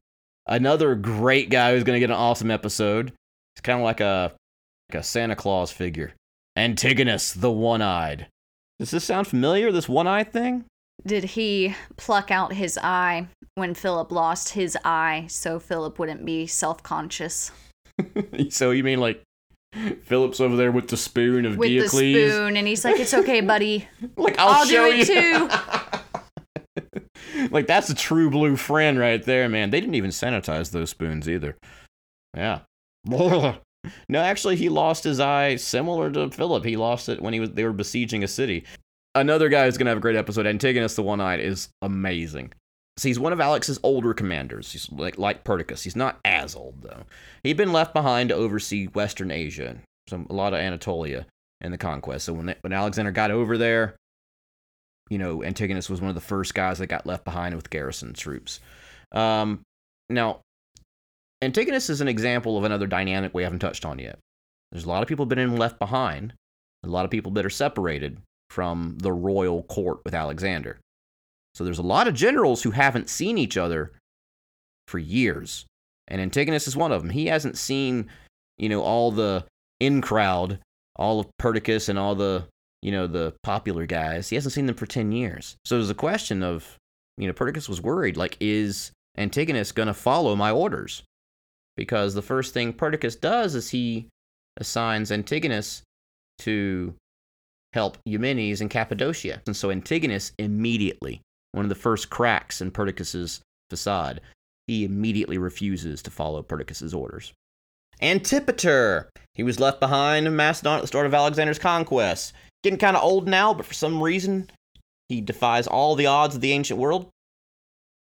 Another great guy who's going to get an awesome episode. It's kind of like a, like a Santa Claus figure. Antigonus, the one eyed. Does this sound familiar, this one eyed thing? did he pluck out his eye when Philip lost his eye so Philip wouldn't be self conscious? *laughs* so you mean like Philip's over there with the spoon of With Diocles? the spoon, and he's like, It's okay, *laughs* buddy. Like I'll, I'll, show do it you. too. *laughs* like that's a true blue friend right there, man. They didn't even sanitize those spoons either. Yeah. *laughs* no, actually, he lost his eye similar to Philip. He lost it when he was they were besieging a city. Another guy who's gonna have a great episode. Antigonus the One-Eyed is amazing. So he's one of Alex's older commanders. He's like like Perdiccas. He's not as old though. He'd been left behind to oversee Western Asia, some a lot of Anatolia in the conquest. So when when Alexander got over there, you know, Antigonus was one of the first guys that got left behind with garrison troops. Um, now, Antigonus is an example of another dynamic we haven't touched on yet. There's a lot of people been left behind, a lot of people that are separated from the royal court with Alexander. So there's a lot of generals who haven't seen each other for years. And Antigonus is one of them. He hasn't seen, you know, all the in crowd, all of Perdiccas and all the, you know, the popular guys. He hasn't seen them for 10 years. So there's a question of, you know, Perdiccas was worried, like, is Antigonus going to follow my orders? Because the first thing Perdiccas does is he assigns Antigonus to help Eumenes in Cappadocia. And so Antigonus immediately, one of the first cracks in Perdiccas's facade, he immediately refuses to follow Perdiccas's orders. Antipater! He was left behind in Macedon at the start of Alexander's conquest. Getting kind of old now, but for some reason, he defies all the odds of the ancient world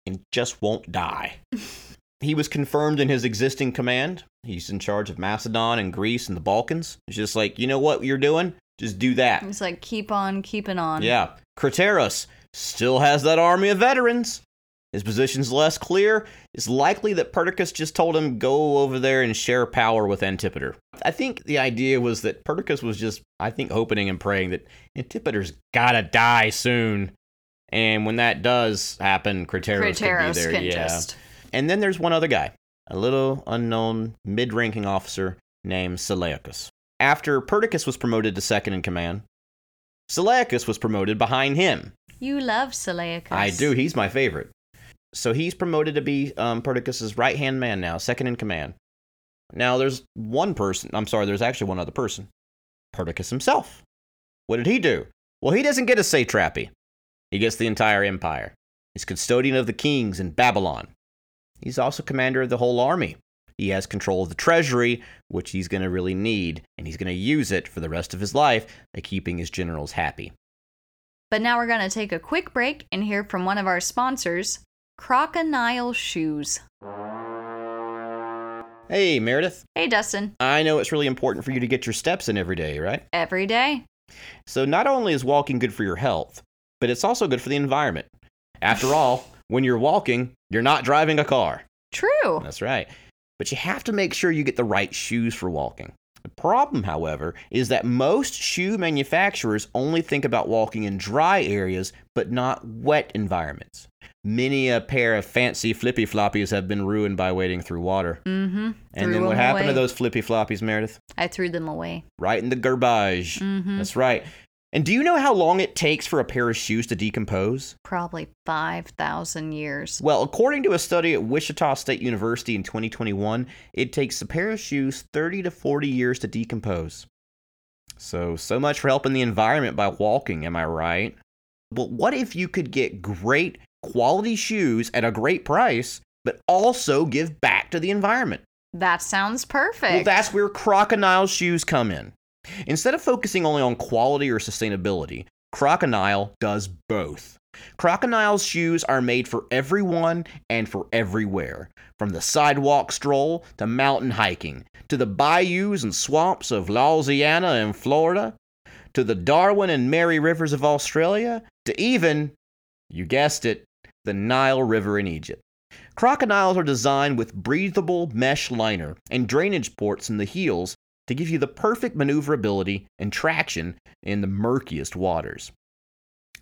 and just won't die. *laughs* he was confirmed in his existing command. He's in charge of Macedon and Greece and the Balkans. It's just like, you know what you're doing? Just do that. He's like, Keep on keeping on. Yeah. Craterus still has that army of veterans. His position's less clear. It's likely that Perdiccas just told him go over there and share power with Antipater. I think the idea was that Perdiccas was just, I think, hoping and praying that Antipater's gotta die soon. And when that does happen, Craterus, could be there. can yeah. just. And then there's one other guy, a little unknown mid ranking officer named Seleucus. After Perdiccas was promoted to second in command, Seleucus was promoted behind him. You love Seleucus. I do. He's my favorite. So he's promoted to be um, Perdiccas's right hand man now, second in command. Now there's one person. I'm sorry. There's actually one other person. Perdiccas himself. What did he do? Well, he doesn't get a satrapy. He gets the entire empire. He's custodian of the kings in Babylon. He's also commander of the whole army. He has control of the treasury, which he's going to really need, and he's going to use it for the rest of his life by keeping his generals happy. But now we're going to take a quick break and hear from one of our sponsors, Crocodile Shoes. Hey, Meredith. Hey, Dustin. I know it's really important for you to get your steps in every day, right? Every day. So, not only is walking good for your health, but it's also good for the environment. After all, *laughs* when you're walking, you're not driving a car. True. That's right. But you have to make sure you get the right shoes for walking. The problem, however, is that most shoe manufacturers only think about walking in dry areas, but not wet environments. Many a pair of fancy flippy floppies have been ruined by wading through water. Mm-hmm. And then what happened to those flippy floppies, Meredith? I threw them away. Right in the garbage. Mm-hmm. That's right. And do you know how long it takes for a pair of shoes to decompose? Probably 5,000 years. Well, according to a study at Wichita State University in 2021, it takes a pair of shoes 30 to 40 years to decompose. So, so much for helping the environment by walking, am I right? But what if you could get great quality shoes at a great price, but also give back to the environment? That sounds perfect. Well, that's where Crocodile shoes come in. Instead of focusing only on quality or sustainability, Crocodile does both. Crocodile's shoes are made for everyone and for everywhere, from the sidewalk stroll to mountain hiking, to the bayous and swamps of Louisiana and Florida, to the Darwin and Mary rivers of Australia, to even, you guessed it, the Nile River in Egypt. Crocodiles are designed with breathable mesh liner and drainage ports in the heels to give you the perfect maneuverability and traction in the murkiest waters.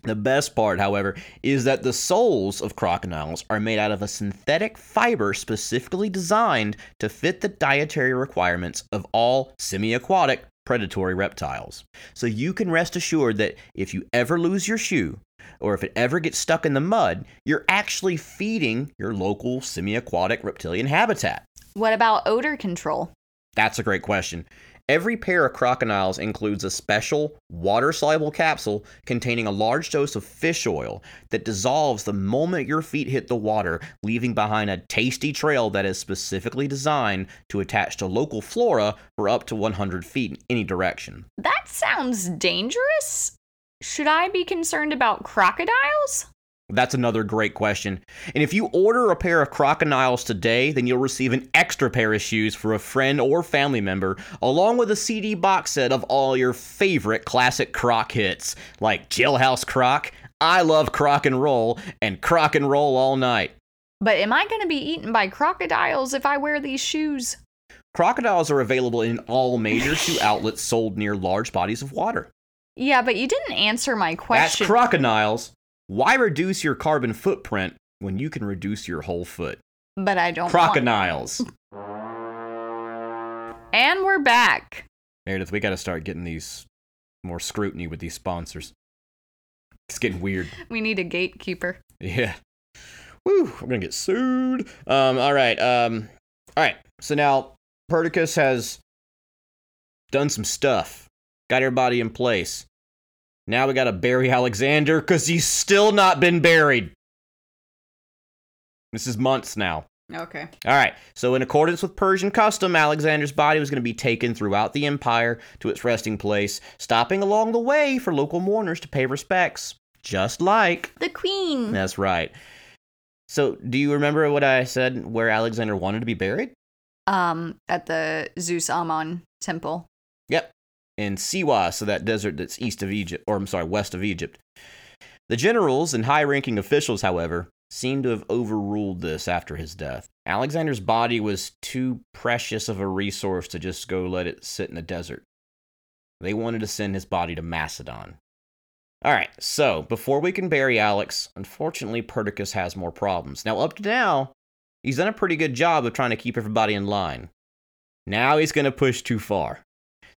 The best part, however, is that the soles of crocodiles are made out of a synthetic fiber specifically designed to fit the dietary requirements of all semi aquatic predatory reptiles. So you can rest assured that if you ever lose your shoe, or if it ever gets stuck in the mud, you're actually feeding your local semi aquatic reptilian habitat? What about odor control? That's a great question. Every pair of crocodiles includes a special water soluble capsule containing a large dose of fish oil that dissolves the moment your feet hit the water, leaving behind a tasty trail that is specifically designed to attach to local flora for up to 100 feet in any direction. That sounds dangerous. Should I be concerned about crocodiles? That's another great question. And if you order a pair of crocodiles today, then you'll receive an extra pair of shoes for a friend or family member, along with a CD box set of all your favorite classic croc hits, like Jailhouse Croc, I Love Croc and Roll, and Croc and Roll All Night. But am I going to be eaten by crocodiles if I wear these shoes? Crocodiles are available in all major shoe outlets sold near large bodies of water. Yeah, but you didn't answer my question. That's crocodiles. Why reduce your carbon footprint when you can reduce your whole foot? but I don't. want- Crocodiles. *laughs* And we're back. Meredith, we got to start getting these more scrutiny with these sponsors. It's getting weird. *laughs* We need a gatekeeper. Yeah. Woo, we're gonna get sued. Um, all right. Um, all right. So now Perdiccas has done some stuff, got everybody in place. Now we gotta bury Alexander because he's still not been buried. This is months now. Okay. All right. So, in accordance with Persian custom, Alexander's body was going to be taken throughout the empire to its resting place, stopping along the way for local mourners to pay respects. Just like. The queen. That's right. So, do you remember what I said where Alexander wanted to be buried? Um, at the Zeus Ammon temple. Yep. In Siwa, so that desert that's east of Egypt, or I'm sorry, west of Egypt. The generals and high ranking officials, however, seem to have overruled this after his death. Alexander's body was too precious of a resource to just go let it sit in the desert. They wanted to send his body to Macedon. All right, so before we can bury Alex, unfortunately, Perdiccas has more problems. Now, up to now, he's done a pretty good job of trying to keep everybody in line. Now he's going to push too far.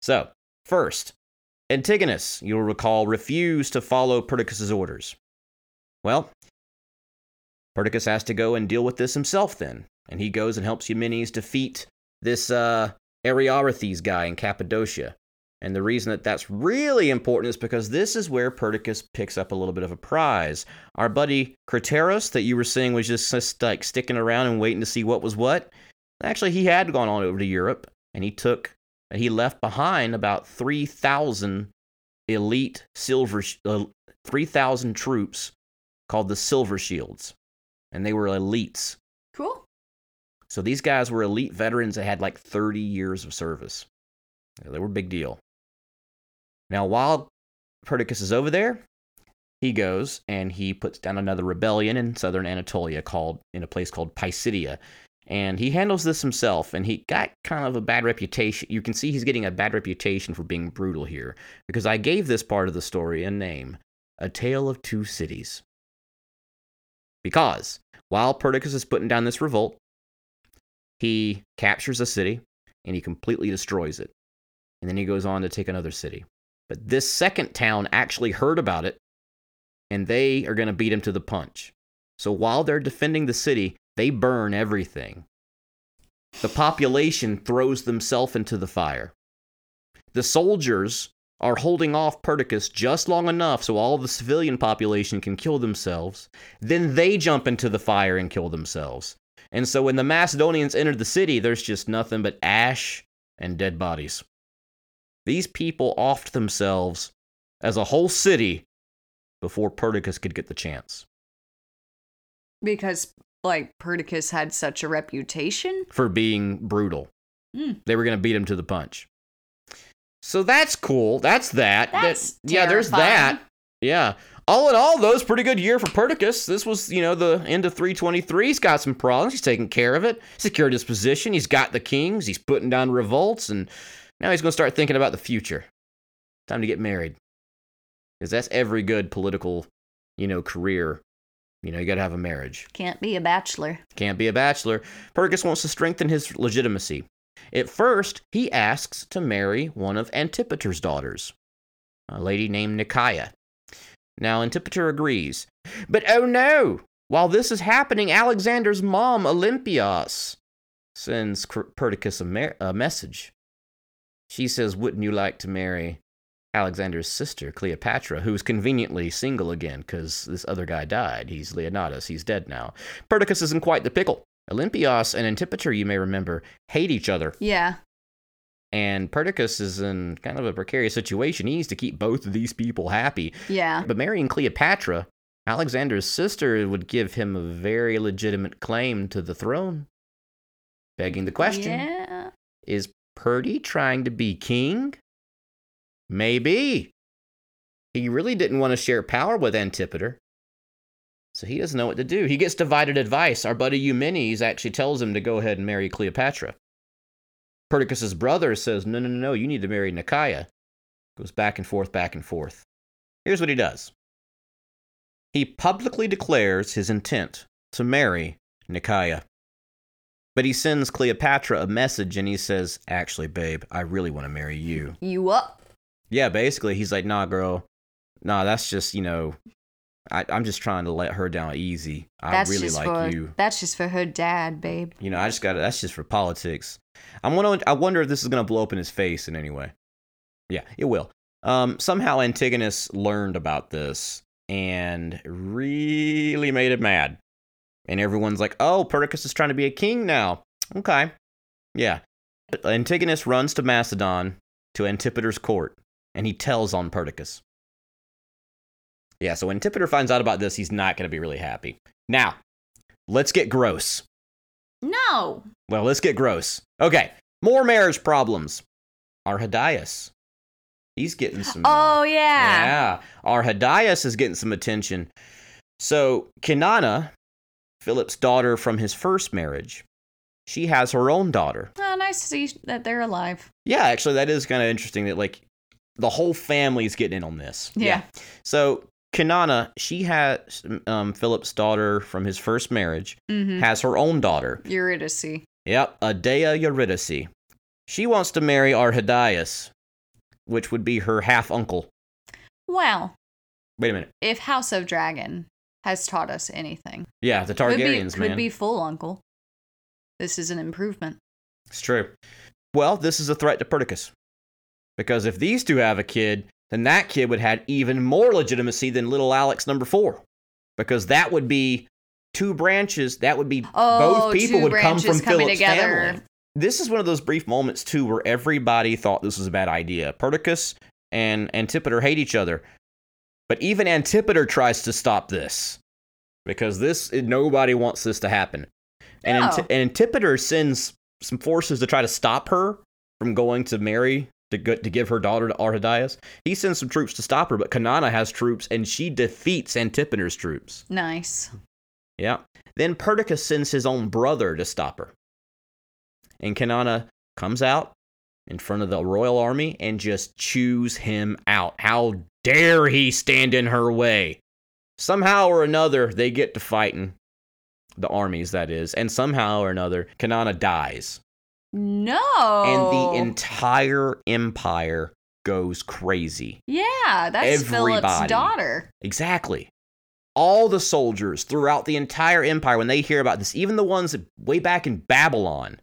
So, first, Antigonus, you'll recall, refused to follow Perdiccas' orders. Well, Perdiccas has to go and deal with this himself then, and he goes and helps Eumenes defeat this uh, Ariarathes guy in Cappadocia. And the reason that that's really important is because this is where Perdiccas picks up a little bit of a prize. Our buddy Craterus, that you were saying was just, just like sticking around and waiting to see what was what, actually he had gone on over to Europe, and he took he left behind about 3,000 elite silver, uh, 3,000 troops called the Silver Shields. And they were elites. Cool. So these guys were elite veterans that had like 30 years of service. They were a big deal. Now, while Perdiccas is over there, he goes and he puts down another rebellion in southern Anatolia called in a place called Pisidia. And he handles this himself, and he got kind of a bad reputation. You can see he's getting a bad reputation for being brutal here, because I gave this part of the story a name A Tale of Two Cities. Because while Perdiccas is putting down this revolt, he captures a city and he completely destroys it. And then he goes on to take another city. But this second town actually heard about it, and they are going to beat him to the punch. So while they're defending the city, they burn everything. The population throws themselves into the fire. The soldiers are holding off Perdiccas just long enough so all the civilian population can kill themselves. Then they jump into the fire and kill themselves. And so when the Macedonians enter the city, there's just nothing but ash and dead bodies. These people offed themselves as a whole city before Perdiccas could get the chance. Because, like, Perdiccas had such a reputation. for being brutal. Hmm. They were going to beat him to the punch. So that's cool. That's that. That- yeah, there's that. Yeah. All in all, though, it's a pretty good year for Perdiccas. This was, you know, the end of 323. He's got some problems. He's taking care of it. Secured his position. He's got the kings. He's putting down revolts. And now he's going to start thinking about the future. Time to get married. Because that's every good political, you know, career. You know, you got to have a marriage. Can't be a bachelor. Can't be a bachelor. Perdiccas wants to strengthen his legitimacy. At first, he asks to marry one of Antipater's daughters, a lady named Nicaea. Now, Antipater agrees. But oh no! While this is happening, Alexander's mom, Olympias, sends Perdiccas a, mer- a message. She says, Wouldn't you like to marry Alexander's sister, Cleopatra, who's conveniently single again because this other guy died? He's Leonidas. He's dead now. Perdiccas is in quite the pickle. Olympias and Antipater, you may remember, hate each other. Yeah. And Perdiccas is in kind of a precarious situation. He needs to keep both of these people happy. Yeah. But marrying Cleopatra, Alexander's sister, would give him a very legitimate claim to the throne. Begging the question Yeah. is Perdy trying to be king? Maybe. He really didn't want to share power with Antipater. So he doesn't know what to do. He gets divided advice. Our buddy Eumenes actually tells him to go ahead and marry Cleopatra. Perdiccas' brother says, No, no, no, no, you need to marry Nicaea. Goes back and forth, back and forth. Here's what he does he publicly declares his intent to marry Nicaea. But he sends Cleopatra a message and he says, Actually, babe, I really want to marry you. You up? Yeah, basically, he's like, Nah, girl. Nah, that's just, you know, I, I'm just trying to let her down easy. I That's really like for you. that's just for her dad, babe. You know, I just got to That's just for politics. I'm wondering, I wonder if this is going to blow up in his face in any way. Yeah, it will. Um, somehow Antigonus learned about this and really made him mad. And everyone's like, oh, Perdiccas is trying to be a king now. Okay. Yeah. Antigonus runs to Macedon to Antipater's court and he tells on Perdiccas. Yeah, so when Antipater finds out about this, he's not going to be really happy. Now, let's get gross. No. Well, let's get gross. Okay, more marriage problems. Arrhidaeus. He's getting some. Oh yeah. Yeah. Arrhidaeus is getting some attention. So, Cynane, Philip's daughter from his first marriage, she has her own daughter. Oh, nice to see that they're alive. Yeah, actually, that is kind of interesting that, like, the whole family's getting in on this. Yeah. So, Cynane, she has um, Philip's daughter from his first marriage, Mm-hmm. has her own daughter. Eurydice. Yep, Adea Eurydice. She wants to marry Arrhidaeus, which would be her half uncle. Well, Wait a minute. if House of Dragon has taught us anything, Yeah, the could be Targaryens, could man. be full uncle. This is an improvement. It's true. Well, this is a threat to Perdiccas. Because if these two have a kid, then that kid would have even more legitimacy than little Alex number four. Because that would be two branches, that would be Oh, both people would come from Philip's together. family. This is one of those brief moments too where everybody thought this was a bad idea. Perdiccas and Antipater hate each other. But even Antipater tries to stop this. Because this nobody wants this to happen. And, No. And Antipater sends some forces to try to stop her from going to marry to, go- to give her daughter to Arrhidaeus. He sends some troops to stop her, but Cynane has troops and she defeats Antipater's troops. Nice. Yeah. Then Perdiccas sends his own brother to stop her. And Cynane comes out in front of the royal army and just chews him out. How dare he stand in her way? Somehow or another, they get to fighting. The armies, that is. And somehow or another, Cynane dies. No. And the entire empire goes crazy. yeah, that's Philip's daughter. Exactly. All the soldiers throughout the entire empire, when they hear about this, even the ones that way back in Babylon,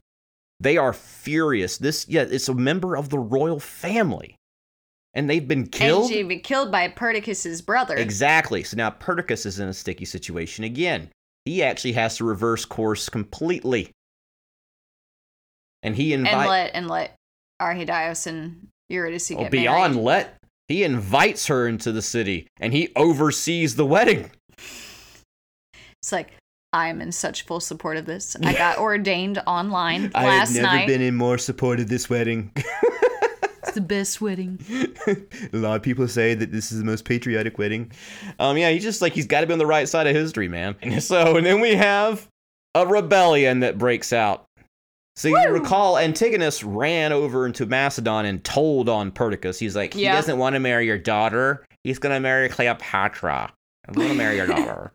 they are furious. This, yeah, it's a member of the royal family. And they've been killed. And she be killed by Perdiccas's brother. Exactly. So now Perdiccas is in a sticky situation again. He actually has to reverse course completely. And he invites and let and let Arrhidaeus and Eurydice Oh, well, beyond married. let, he invites her into the city and he oversees the wedding. It's like I'm in such full support of this. I got *laughs* ordained online last night. I've never night. been in more support of this wedding. It's the best wedding. *laughs* a lot of people say that this is the most patriotic wedding. Um, yeah, he's just like he's got to be on the right side of history, man. *laughs* And so, and then we have a rebellion that breaks out. So you recall Antigonus ran over into Macedon and told on Perdiccas. He's like, he Yeah. doesn't want to marry your daughter. He's gonna marry Cleopatra. I'm gonna marry your daughter.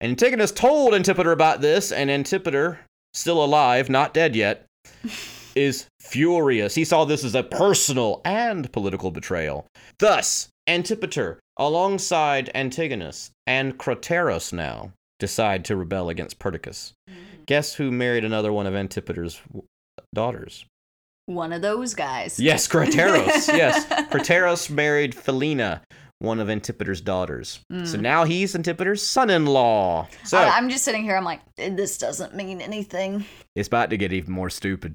And *laughs* Antigonus told Antipater about this, and Antipater, still alive, not dead yet, *laughs* is furious. He saw this as a personal and political betrayal. Thus, Antipater alongside Antigonus and Craterus now, decide to rebel against Perdiccas. Mm-hmm. Guess who married another one of Antipater's daughters? One of those guys. Yes, Craterus. *laughs* yes, Craterus married Felina, one of Antipater's daughters. So mm. now he's Antipater's son-in-law. So I, I'm just sitting here. I'm like, this doesn't mean anything. it's about to get even more stupid.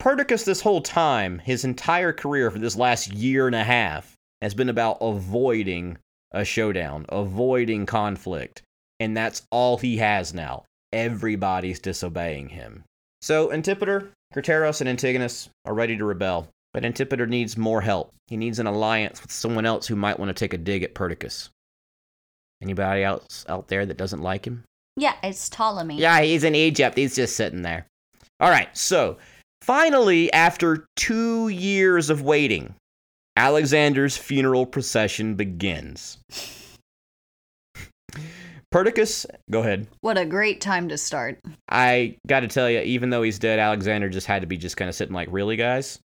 Perdiccas, this whole time, his entire career for this last year and a half, has been about avoiding a showdown, avoiding conflict. And that's all he has now. Everybody's disobeying him. So Antipater, Craterus, and Antigonus are ready to rebel. But Antipater needs more help. He needs an alliance with someone else who might want to take a dig at Perdiccas. Anybody else out there that doesn't like him? Yeah, it's Ptolemy. Yeah, he's in Egypt. He's just sitting there. All right, so finally, after two years of waiting, Alexander's funeral procession begins. Perdiccas, go ahead. What a great time to start. I got to tell you, even though he's dead, Alexander just had to be just kind of sitting like, really, guys?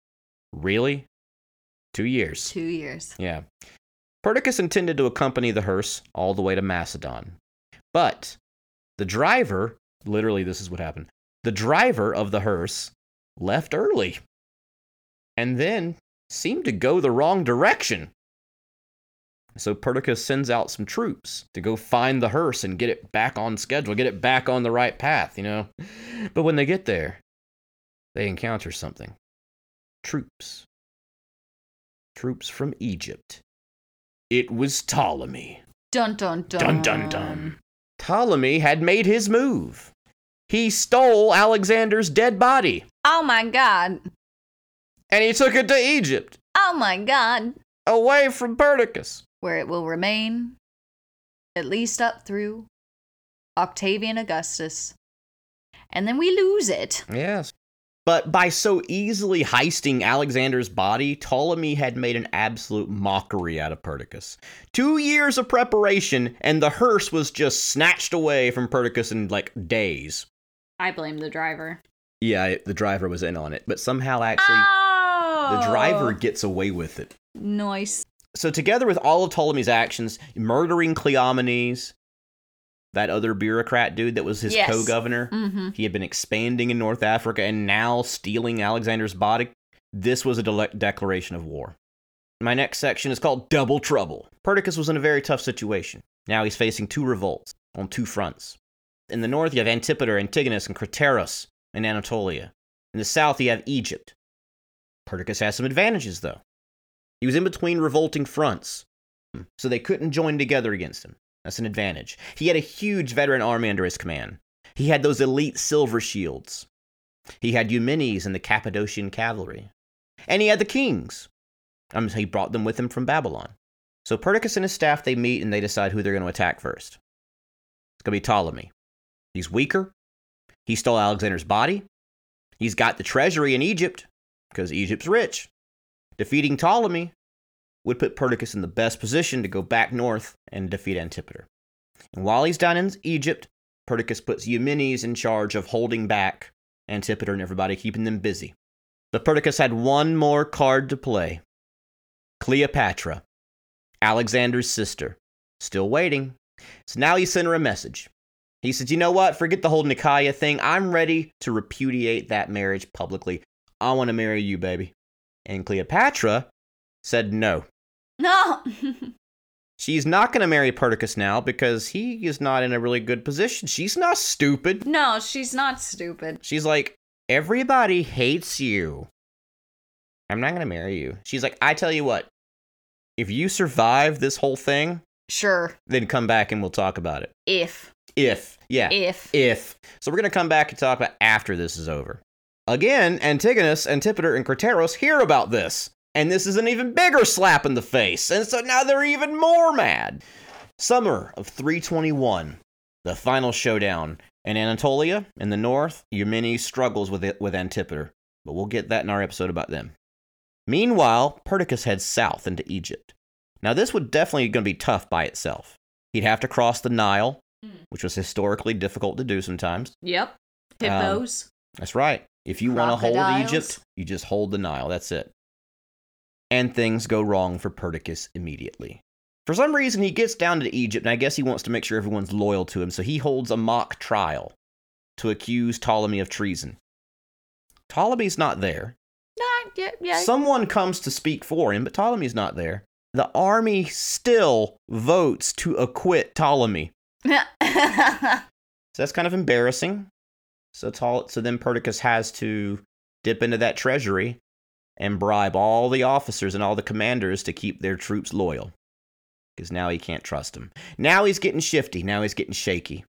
Really? Two years. Two years. Yeah. Perdiccas intended to accompany the hearse all the way to Macedon. But the driver, literally, this is what happened the driver of the hearse left early and then seemed to go the wrong direction. So Perdiccas sends out some troops to go find the hearse and get it back on schedule, get it back on the right path, you know. *laughs* But when they get there, they encounter something troops. Troops from Egypt. It was Ptolemy. Dun dun dun. Dun dun dun. Ptolemy had made his move. He stole Alexander's dead body Oh my god. and he took it to Egypt, Oh my god. away from Perdiccas. Where it will remain, at least up through Octavian Augustus. And then we lose it. Yes. But by so easily heisting Alexander's body, Ptolemy had made an absolute mockery out of Perdiccas. Two years of preparation, and the hearse was just snatched away from Perdiccas in like days. I blame the driver. Yeah, it- the driver was in on it, but somehow actually oh! the driver oh! gets away with it. Nice. So, together with all of Ptolemy's actions, murdering Cleomenes, that other bureaucrat dude that was his Yes. co governor, Mm-hmm. he had been expanding in North Africa and now stealing Alexander's body. This was a dele- declaration of war. My next section is called Double Trouble. Perdiccas was in a very tough situation. Now he's facing two revolts on two fronts. In the north, you have Antipater, Antigonus, and Craterus in Anatolia. In the south, you have Egypt. Perdiccas has some advantages, though. He was in between revolting fronts, so they couldn't join together against him. That's an advantage. He had a huge veteran army under his command. He had those elite silver shields. He had Eumenes and the Cappadocian cavalry. And he had the kings. Um, he brought them with him from Babylon. So Perdiccas and his staff, they meet and they decide who they're going to attack first. It's going to be Ptolemy. He's weaker. He stole Alexander's body. He's got the treasury in Egypt because Egypt's rich. Defeating Ptolemy would put Perdiccas in the best position to go back north and defeat Antipater. And while he's down in Egypt, Perdiccas puts Eumenes in charge of holding back Antipater and everybody, keeping them busy. But Perdiccas had one more card to play Cleopatra, Alexander's sister, still waiting. So now he sent her a message. He said, You know what? Forget the whole Nicaea thing. I'm ready to repudiate that marriage publicly. I want to marry you, baby. And Cleopatra said no. No. *laughs* She's not going to marry Perdiccas now because he is not in a really good position. She's not stupid. no, she's not stupid. She's like, everybody hates you. I'm not going to marry you. She's like, I tell you what, if you survive this whole thing, Sure. then come back and we'll talk about it. If. If, yeah, If. if. So we're going to come back and talk about after this is over. Again, Antigonus, Antipater, and Craterus hear about this. And this is an even bigger slap in the face. And so now they're even more mad. Summer of 321, the final showdown. In Anatolia, in the north, Eumenes struggles with it with Antipater. But we'll get that in our episode about them. Meanwhile, Perdiccas heads south into Egypt. Now, this would definitely going to be tough by itself. He'd have to cross the Nile, hmm. which was historically difficult to do sometimes. Yep. Um, Hippos. That's right. If you want to hold Egypt, you just hold the Nile. That's it. And things go wrong for Perdiccas immediately. For some reason, he gets down to Egypt, and I guess he wants to make sure everyone's loyal to him, so he holds a mock trial to accuse Ptolemy of treason. Ptolemy's not there. Nah, yeah, yeah. Someone comes to speak for him, but Ptolemy's not there. The army still votes to acquit Ptolemy. *laughs* So that's kind of embarrassing. So, Ptol- so then Perdiccas has to dip into that treasury and bribe all the officers and all the commanders to keep their troops loyal. Because now he can't trust them. Now he's getting shifty. Now he's getting shaky.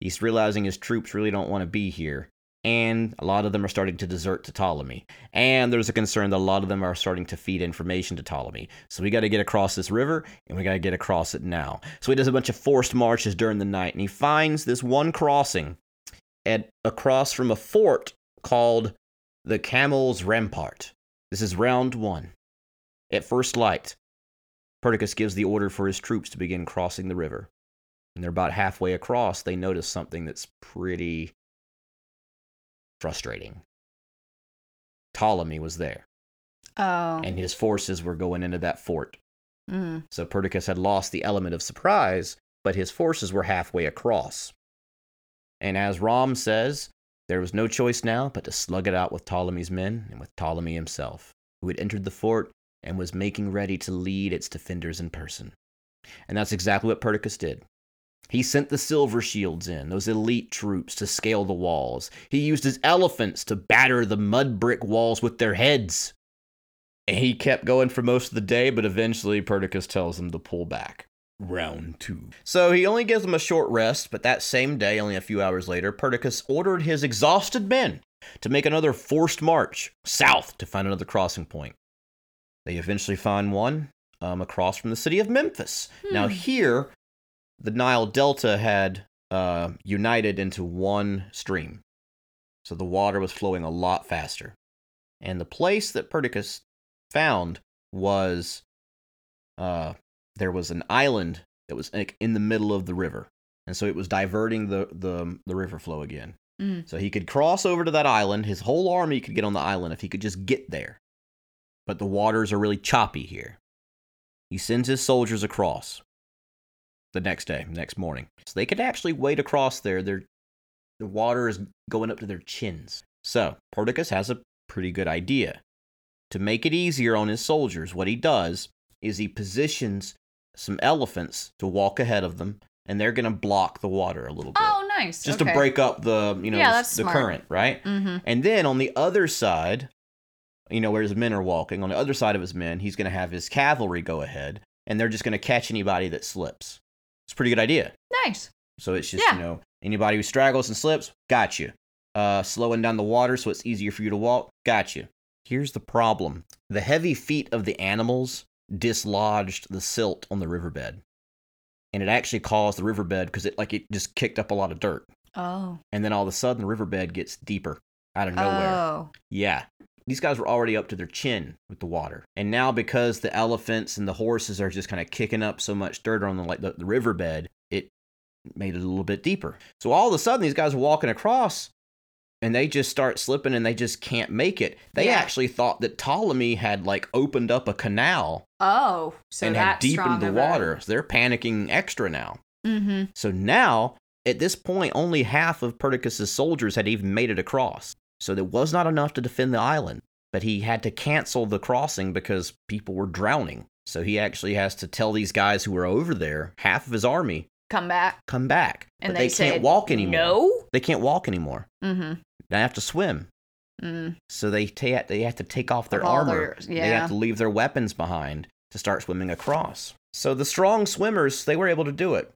He's realizing his troops really don't want to be here. And a lot of them are starting to desert to Ptolemy. And there's a concern that a lot of them are starting to feed information to Ptolemy. So we got to get across this river, and we got to get across it now. So he does a bunch of forced marches during the night, and he finds this one crossing at across from a fort called the Camel's Rampart. This is round one. At first light, Perdiccas gives the order for his troops to begin crossing the river. And they're about halfway across, they notice something that's pretty frustrating. Ptolemy was there, oh. and his forces were going into that fort. Mm. So Perdiccas had lost the element of surprise, but his forces were halfway across. And as Romm says, there was no choice now but to slug it out with Ptolemy's men and with Ptolemy himself, who had entered the fort and was making ready to lead its defenders in person. And that's exactly what Perdiccas did. He sent the silver shields in, those elite troops, to scale the walls. He used his elephants to batter the mud brick walls with their heads. And he kept going for most of the day, but eventually Perdiccas tells him to pull back. Round two. So he only gives them a short rest, but that same day, only a few hours later, Perdiccas ordered his exhausted men to make another forced march south to find another crossing point. They eventually find one um, across from the city of Memphis. Now, here, the Nile Delta had uh, united into one stream. So the water was flowing a lot faster. And the place that Perdiccas found was uh, there was an island that was like, in the middle of the river. And so it was diverting the, the, the river flow again. Mm. So he could cross over to that island. His whole army could get on the island if he could just get there. But the waters are really choppy here. He sends his soldiers across the next day, next morning. So they could actually wade across there. Their the water is going up to their chins. So Perdiccas has a pretty good idea. To make it easier on his soldiers, what he does is he positions some elephants to walk ahead of them, and they're going to block the water a little bit Oh, nice. just okay. to break up the you know Yeah, the- that's the smart. current right Mm-hmm. and then on the other side you know where his men are walking on the other side of his men he's going to have his cavalry go ahead and they're just going to catch anybody that slips it's a pretty good idea Nice. so it's just Yeah. you know anybody who straggles and slips got you uh slowing down the water so it's easier for you to walk got you here's the problem the heavy feet of the animals dislodged the silt on the riverbed and it actually caused the riverbed because it like it just kicked up a lot of dirt Oh. and then all of a sudden the riverbed gets deeper out of nowhere. Oh. Yeah. These guys were already up to their chin with the water. And now because the elephants and the horses are just kind of kicking up so much dirt on the like the, the riverbed, it made it a little bit deeper. So all of a sudden these guys are walking across and they just start slipping and they just can't make it. They Yeah. actually thought that Ptolemy had like opened up a canal Oh. So and had deepened the water. So they're panicking extra now. Mm-hmm. So now, at this point, only half of Perdiccas' soldiers had even made it across. So there was not enough to defend the island. But he had to cancel the crossing because people were drowning. So he actually has to tell these guys who were over there, half of his army, Come back. come back. And but they, they, can't walk anymore. No. They can't walk anymore. Mm-hmm. They have to swim. Mm. So they ta- they have to take off their all armor. their- They have to leave their weapons behind to start swimming across. So the strong swimmers, they were able to do it.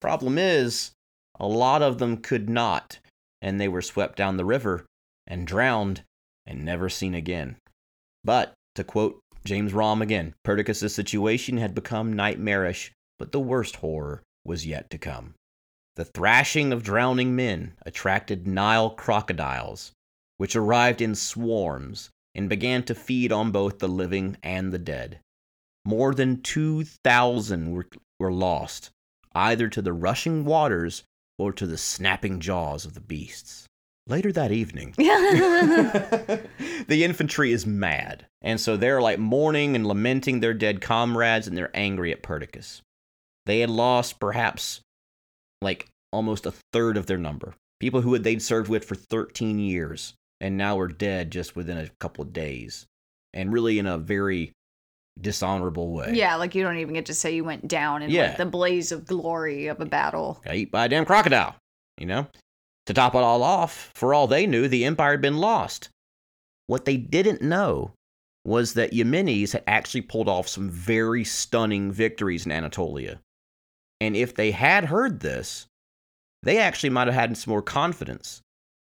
Problem is, a lot of them could not, and they were swept down the river and drowned and never seen again. But to quote James Romm again, Perdiccas' situation had become nightmarish, but the worst horror was yet to come. The thrashing of drowning men attracted Nile crocodiles, which arrived in swarms and began to feed on both the living and the dead. More than 2,000 were, were lost, either to the rushing waters or to the snapping jaws of the beasts. Later that evening, *laughs* *laughs* the infantry is mad. And so they're like mourning and lamenting their dead comrades, and they're angry at Perdiccas. They had lost perhaps like almost a third of their number. People who had they'd served with for 13 years and now were dead just within a couple of days. And really in a very dishonorable way. Yeah, like you don't even get to say you went down in Yeah. like the blaze of glory of a battle. Got eat by a damn crocodile, you know? To top it all off, for all they knew, the empire had been lost. What they didn't know was that Eumenes had actually pulled off some very stunning victories in Anatolia. And if they had heard this, they actually might have had some more confidence,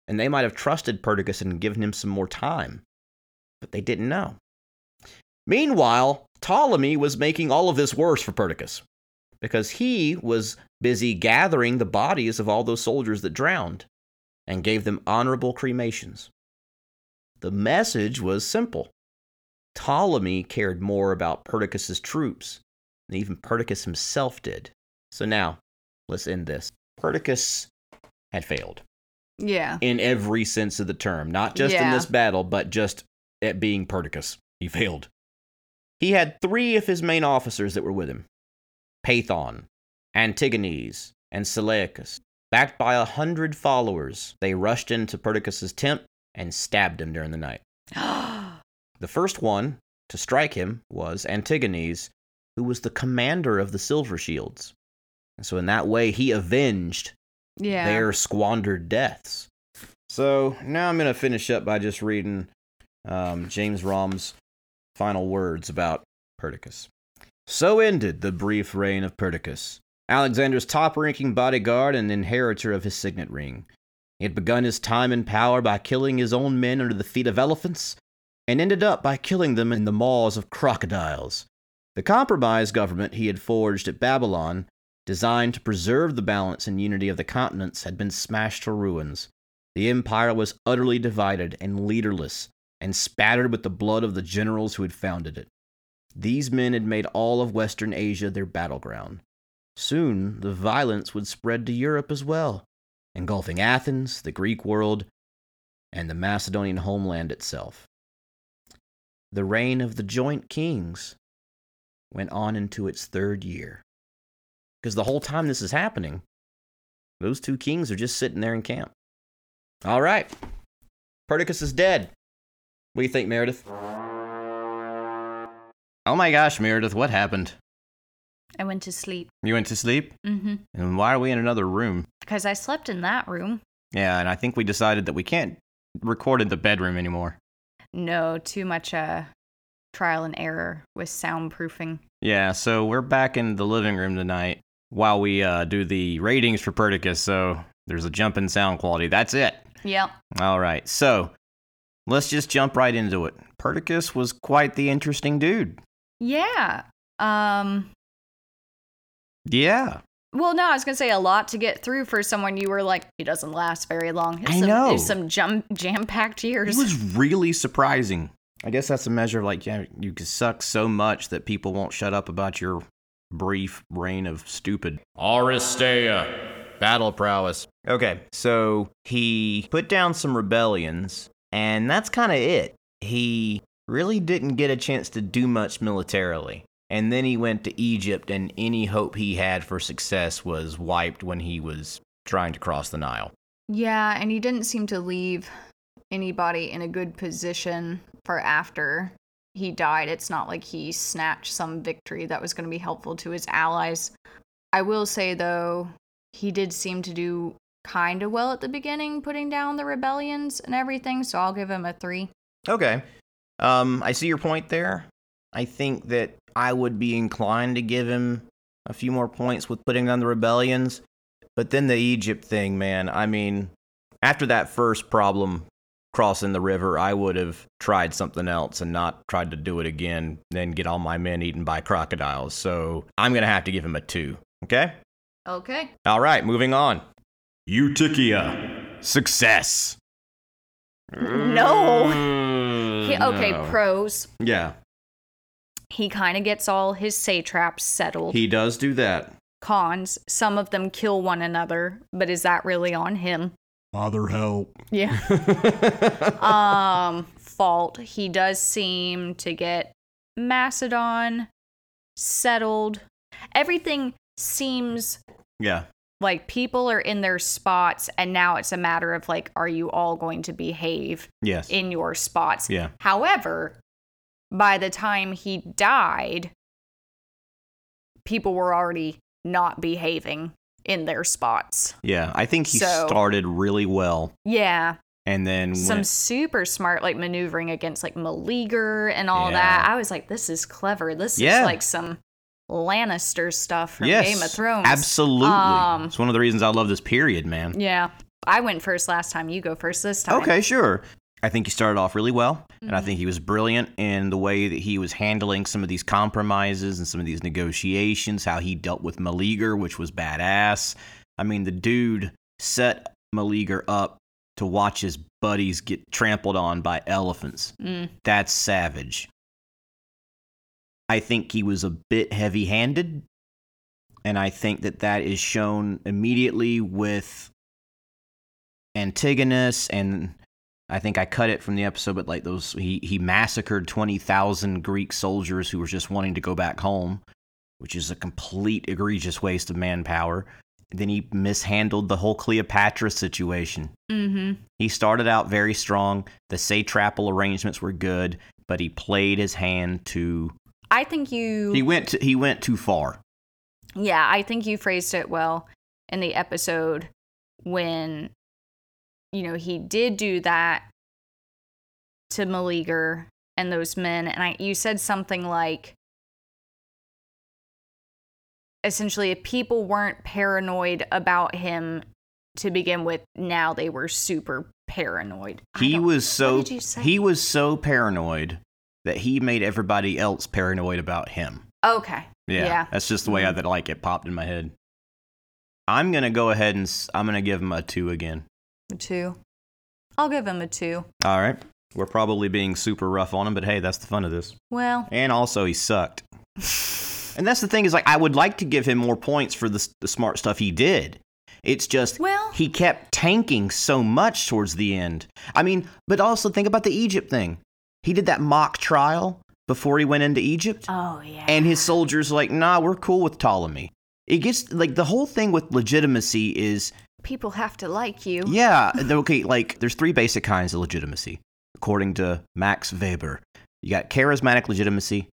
and they might have trusted Perdiccas and given him some more time. But they didn't know. Meanwhile, Ptolemy was making all of this worse for Perdiccas because he was busy gathering the bodies of all those soldiers that drowned and gave them honorable cremations. The message was simple. Ptolemy cared more about Perdiccas's troops than even Perdiccas himself did. So now, let's end this. Perdiccas had failed Yeah. in every sense of the term, not just in this battle, but just at being Perdiccas. He failed. He had three of his main officers that were with him Peithon, Antigenes, and Seleucus. Backed by a hundred followers, they rushed into Perdiccas's tent and stabbed him during the night. *gasps* The first one to strike him was Antigenes, who was the commander of the Silver Shields. And so, in that way, he avenged yeah. their squandered deaths. So now I'm going to finish up by just reading um, James Romm's final words about Perdiccas. So ended the brief reign of Perdiccas, Alexander's top ranking bodyguard and inheritor of his signet ring. He had begun his time in power by killing his own men under the feet of elephants, and ended up by killing them in the maws of crocodiles. The compromise government he had forged at Babylon designed to preserve the balance and unity of the continents, had been smashed to ruins. The empire was utterly divided and leaderless, and spattered with the blood of the generals who had founded it. These men had made all of Western Asia their battleground. Soon, the violence would spread to Europe as well, engulfing Athens, the Greek world, and the Macedonian homeland itself. The reign of the joint kings went on into its third year. Because the whole time this is happening, those two kings are just sitting there in camp. All right. Perdiccas is dead. What do you think, Meredith? Oh my gosh, Meredith, what happened? I went to sleep. You went to sleep? Mm-hmm. And why are we in another room? Because I slept in that room. Yeah, and I think we decided that we can't record in the bedroom anymore. No, too much uh trial and error with soundproofing. Yeah, so we're back in the living room tonight while we uh, do the ratings for Perdiccas, so there's a jump in sound quality. That's it. Yep. All right, so let's just jump right into it. Perdiccas was quite the interesting dude. Yeah. Um Yeah. well no, I was gonna say a lot to get through for someone you were like, he doesn't last very long. It's I some, know. It's some jam jam packed years. It was really surprising. I guess that's a measure of like, yeah, you can suck so much that people won't shut up about your brief reign of stupid Aristeia. battle prowess. Okay, so he put down some rebellions, and that's kind of it. He really didn't get a chance to do much militarily. And then he went to Egypt, and any hope he had for success was wiped when he was trying to cross the Nile. Yeah, and he didn't seem to leave anybody in a good position for after he died. It's not like he snatched some victory that was going to be helpful to his allies. I will say, though, he did seem to do kind of well at the beginning, putting down the rebellions and everything, so I'll give him a three. Okay. Um, I see your point there. I think that I would be inclined to give him a few more points with putting down the rebellions. But then the Egypt thing, man, I mean, after that first problem crossing the river, I would have tried something else and not tried to do it again, then get all my men eaten by crocodiles. So I'm going to have to give him a two. Okay? Okay. All right, moving on. Eutychia. Success. No. Mm, He, okay, no. pros. Yeah, He kind of gets all his satraps settled. he does do that. Cons, some of them kill one another, but is that really on him? Father, help. Yeah. *laughs* um, fault. He does seem to get Macedon settled. Everything seems Yeah. like people are in their spots, and now it's a matter of like, are you all going to behave Yes. in your spots? Yeah. However, by the time he died, people were already not behaving in their spots. yeah. I think he So- started really well Yeah. and then some went, super smart like maneuvering against like Meleager and all Yeah. that. I was like, this is clever. This Yeah. is like some Lannister stuff from yes, Game of Thrones. Absolutely. Um, it's one of the reasons I love this period, man. Yeah. I went first last time. You go first this time. Okay, sure. I think he started off really well, and I Mm-hmm. think he was brilliant in the way that he was handling some of these compromises and some of these negotiations, how he dealt with Meleager, which was badass. I mean, the dude set Meleager up to watch his buddies get trampled on by elephants. Mm. That's savage. I think he was a bit heavy handed, and I think that that is shown immediately with Antigonus and I think I cut it from the episode, but like those, he, he massacred 20,000 Greek soldiers who were just wanting to go back home, which is a complete egregious waste of manpower. Then he mishandled the whole Cleopatra situation. Mm-hmm. He started out very strong. The satrapal arrangements were good, but he played his hand too. I think you. He went to, he went too far. Yeah, I think you phrased it well in the episode when, you know, he did do that to Meleager and those men. And I, you said something like, essentially, if people weren't paranoid about him to begin with, now they were super paranoid. He was so did you say? he was so paranoid that he made everybody else paranoid about him. Okay. Yeah, Yeah. that's just the way mm-hmm. I that like it popped in my head. I'm gonna go ahead and I'm gonna give him a two again. A two. I'll give him a two. All right, we're probably being super rough on him, but hey, that's the fun of this. Well, And also, he sucked. and that's the thing is like I would like to give him more points for the, the smart stuff he did. It's just Well- he kept tanking so much towards the end. I mean, but also think about the Egypt thing. He did that mock trial before he went into Egypt. oh, yeah. and his soldiers like nah we're cool with ptolemy it gets like the whole thing with legitimacy is people have to like you. yeah okay like there's three basic kinds of legitimacy according to max weber you got charismatic legitimacy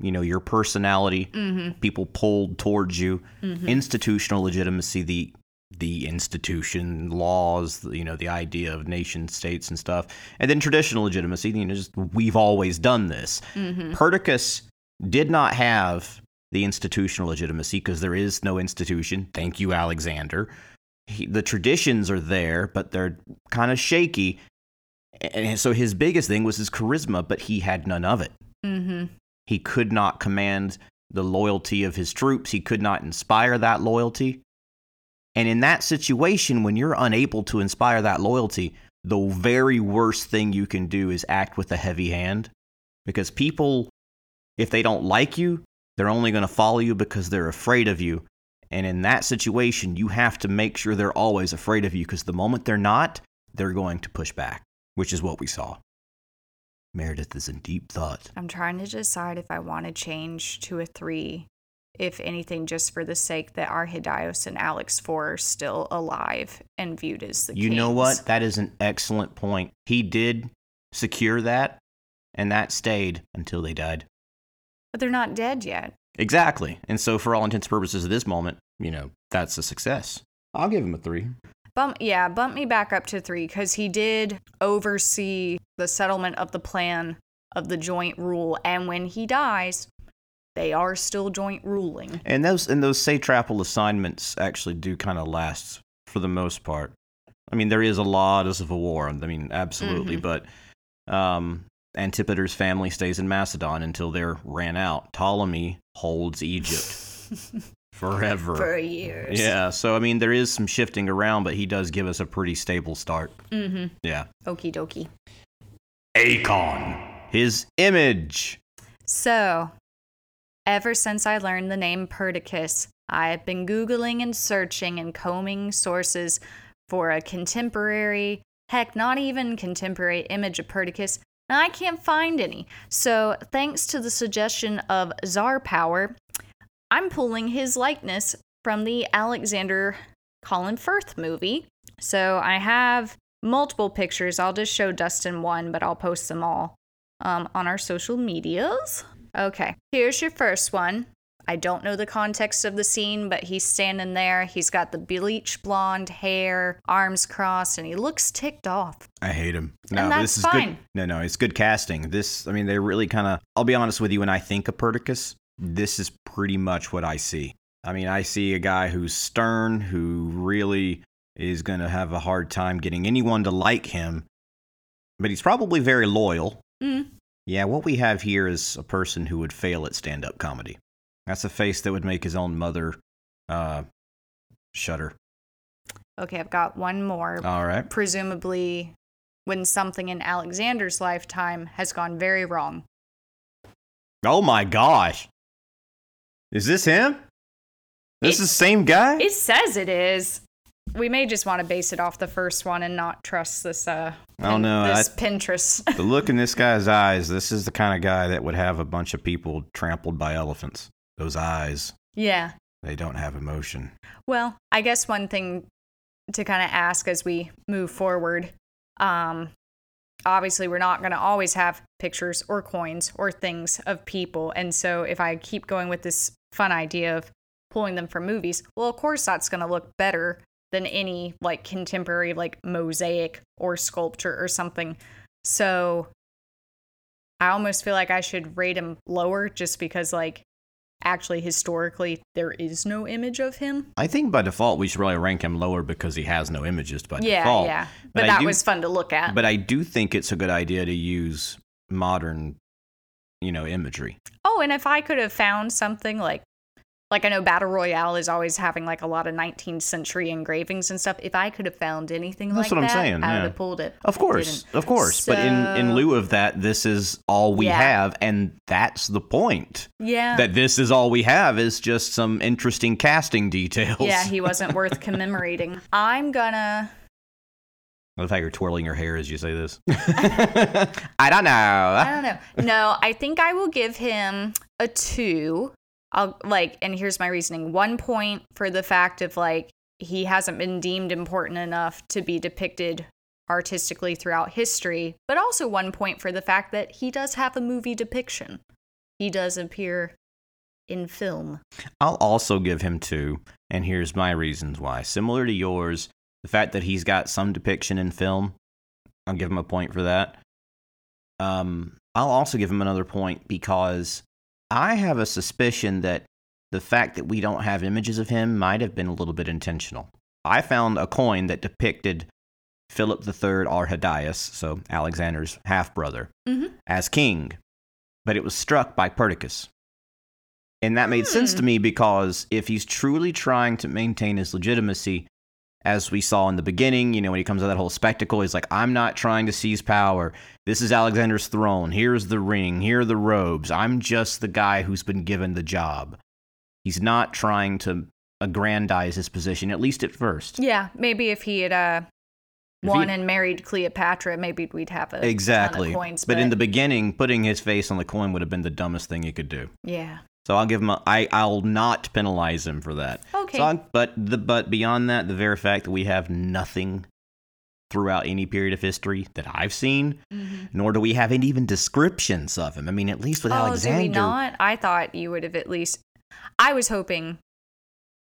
you know your personality Mm-hmm. people pulled towards you institutional legitimacy the the institution laws you know the idea of nation states and stuff and then traditional legitimacy you know just we've always done this Mm-hmm. Perdiccas did not have the institutional legitimacy because there is no institution. Thank you, Alexander. He, the traditions are there, but they're kind of shaky. And so his biggest thing was his charisma, but he had none of it. Mm-hmm. He could not command the loyalty of his troops, he could not inspire that loyalty. And in that situation, when you're unable to inspire that loyalty, the very worst thing you can do is act with a heavy hand because people, if they don't like you, they're only going to follow you because they're afraid of you. And in that situation, you have to make sure they're always afraid of you because the moment they're not, they're going to push back, which is what we saw. Meredith is in deep thought. I'm trying to decide if I want to change to a three, if anything, just for the sake that our Arrhidaeus and Alex Four are still alive and viewed as the You know what? That is an excellent point. He did secure that, and that stayed until they died. But they're not dead yet. Exactly. And so, for all intents and purposes of this moment, you know, that's a success. I'll give him a three. Bump, yeah, bump me back up to three because he did oversee the settlement of the plan of the joint rule, and when he dies, they are still joint ruling. And those and those satrapal assignments actually do kind of last for the most part. I mean, there is a lot of civil war. I mean, absolutely, but um, Antipater's family stays in Macedon until they're ran out. Ptolemy holds Egypt *laughs* forever. For years. Yeah, so I mean, there is some shifting around, but he does give us a pretty stable start. Mm-hmm. Yeah. Okie dokie. Eikon. His image. So, ever since I learned the name Perdiccas, I have been Googling and searching and combing sources for a contemporary, heck, not even contemporary image of Perdiccas, and I can't find any. So, thanks to the suggestion of Czar Power, I'm pulling his likeness from the Alexander Colin Firth movie. So, I have multiple pictures. I'll just show Dustin one, but I'll post them all um, on our social medias. Okay, here's your first one. I don't know the context of the scene, but he's standing there. He's got the bleach blonde hair, arms crossed, and he looks ticked off. I hate him. No, that's this is fine. good. No, no, it's good casting. This, I mean, they really kind of. I'll be honest with you. When I think of Perdiccas, this is pretty much what I see. I mean, I see a guy who's stern, who really is going to have a hard time getting anyone to like him, but he's probably very loyal. Mm. Yeah, what we have here is a person who would fail at stand-up comedy. That's a face that would make his own mother uh, shudder. Okay, I've got one more. All right. Presumably, when something in Alexander's lifetime has gone very wrong. Oh my gosh. Is this him? This It- is the same guy? It says it is. We may just want to base it off the first one and not trust this. Uh, I don't know, This I- Pinterest. the look in this *laughs* guy's eyes, this is the kind of guy that would have a bunch of people trampled by elephants. Those eyes, yeah. they don't have emotion. Well, I guess one thing to kind of ask as we move forward um, obviously, we're not going to always have pictures or coins or things of people. And so, if I keep going with this fun idea of pulling them from movies, well, of course, that's going to look better than any like contemporary, like mosaic or sculpture or something. So, I almost feel like I should rate him lower just because, like, actually historically there is no image of him. I think by default we should really rank him lower because he has no images by yeah, default. yeah. But, But that do- was fun to look at. But I do think it's a good idea to use modern, you know, imagery. oh, and if I could have found something like like I know Battle Royale is always having like a lot of 19th century engravings and stuff. If I could have found anything That's like what I'm that, saying, I would have pulled it. Of course, of course. But in, in lieu of that, this is all we Yeah. have, and that's the point. Yeah. That this is all we have is just some interesting casting details. yeah, he *laughs* wasn't worth commemorating. I'm gonna I love how you're twirling your hair as you say this. *laughs* *laughs* I don't know. I don't know. No, I think I will give him a two. I'll like, and here's my reasoning: one point for the fact of like he hasn't been deemed important enough to be depicted artistically throughout history, but also one point for the fact that he does have a movie depiction. He does appear in film. I'll also give him two, and here's my reasons why. Similar to yours, the fact that he's got some depiction in film, I'll give him a point for that. Um, I'll also give him another point because I have a suspicion that the fact that we don't have images of him might have been a little bit intentional. I found a coin that depicted Philip III Arrhidaeus, so Alexander's half brother, Mhm. as king, but it was struck by Perdiccas. And that made sense Hmm. to me because if he's truly trying to maintain his legitimacy, as we saw in the beginning, you know, when he comes out of that whole spectacle, he's like, I'm not trying to seize power. This is Alexander's throne. Here's the ring. Here are the robes. I'm just the guy who's been given the job. He's not trying to aggrandize his position, at least at first. Yeah, maybe if he had uh, If won he- and married Cleopatra, maybe we'd have a Exactly. coins. but in the beginning, putting his face on the coin would have been the dumbest thing he could do. yeah, So I'll give him. A, I I'll not penalize him for that. Okay. So but the but beyond that, the very fact that we have nothing throughout any period of history that I've seen, mm-hmm. nor do we have any even descriptions of him. I mean, at least with oh, Alexander, do we not? I thought you would have at least. I was hoping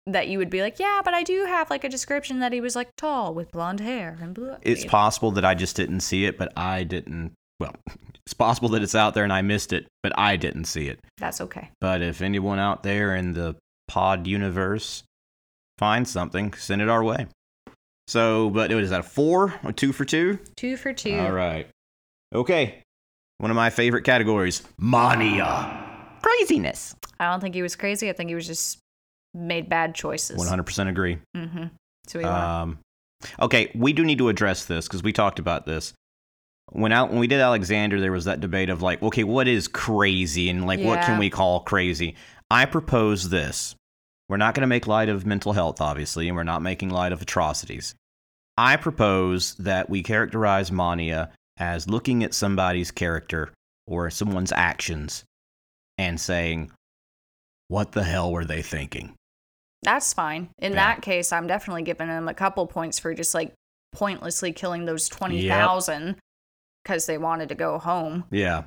that you would be like, yeah, but I do have like a description that he was like tall with blonde hair and blue. it's possible that I just didn't see it, but I didn't. Well, *laughs* it's possible that it's out there and I missed it, but I didn't see it. That's okay. But if anyone out there in the pod universe finds something, send it our way. So, but what is that a four or two for two? Two for two. All right. Okay. One of my favorite categories Mania. craziness. I don't think he was crazy. I think he was just made bad choices. 100% agree. Mm-hmm. So we. Um, okay, we do need to address this because we talked about this. When out when we did Alexander, there was that debate of like, okay, what is crazy and like what can we call crazy? I propose this. We're not going to make light of mental health, obviously, and we're not making light of atrocities. I propose that we characterize Mania as looking at somebody's character or someone's actions and saying, what the hell were they thinking? That's fine. In Yeah. that case, I'm definitely giving them a couple points for just like pointlessly killing those 20,000 because they wanted to go home. Yeah.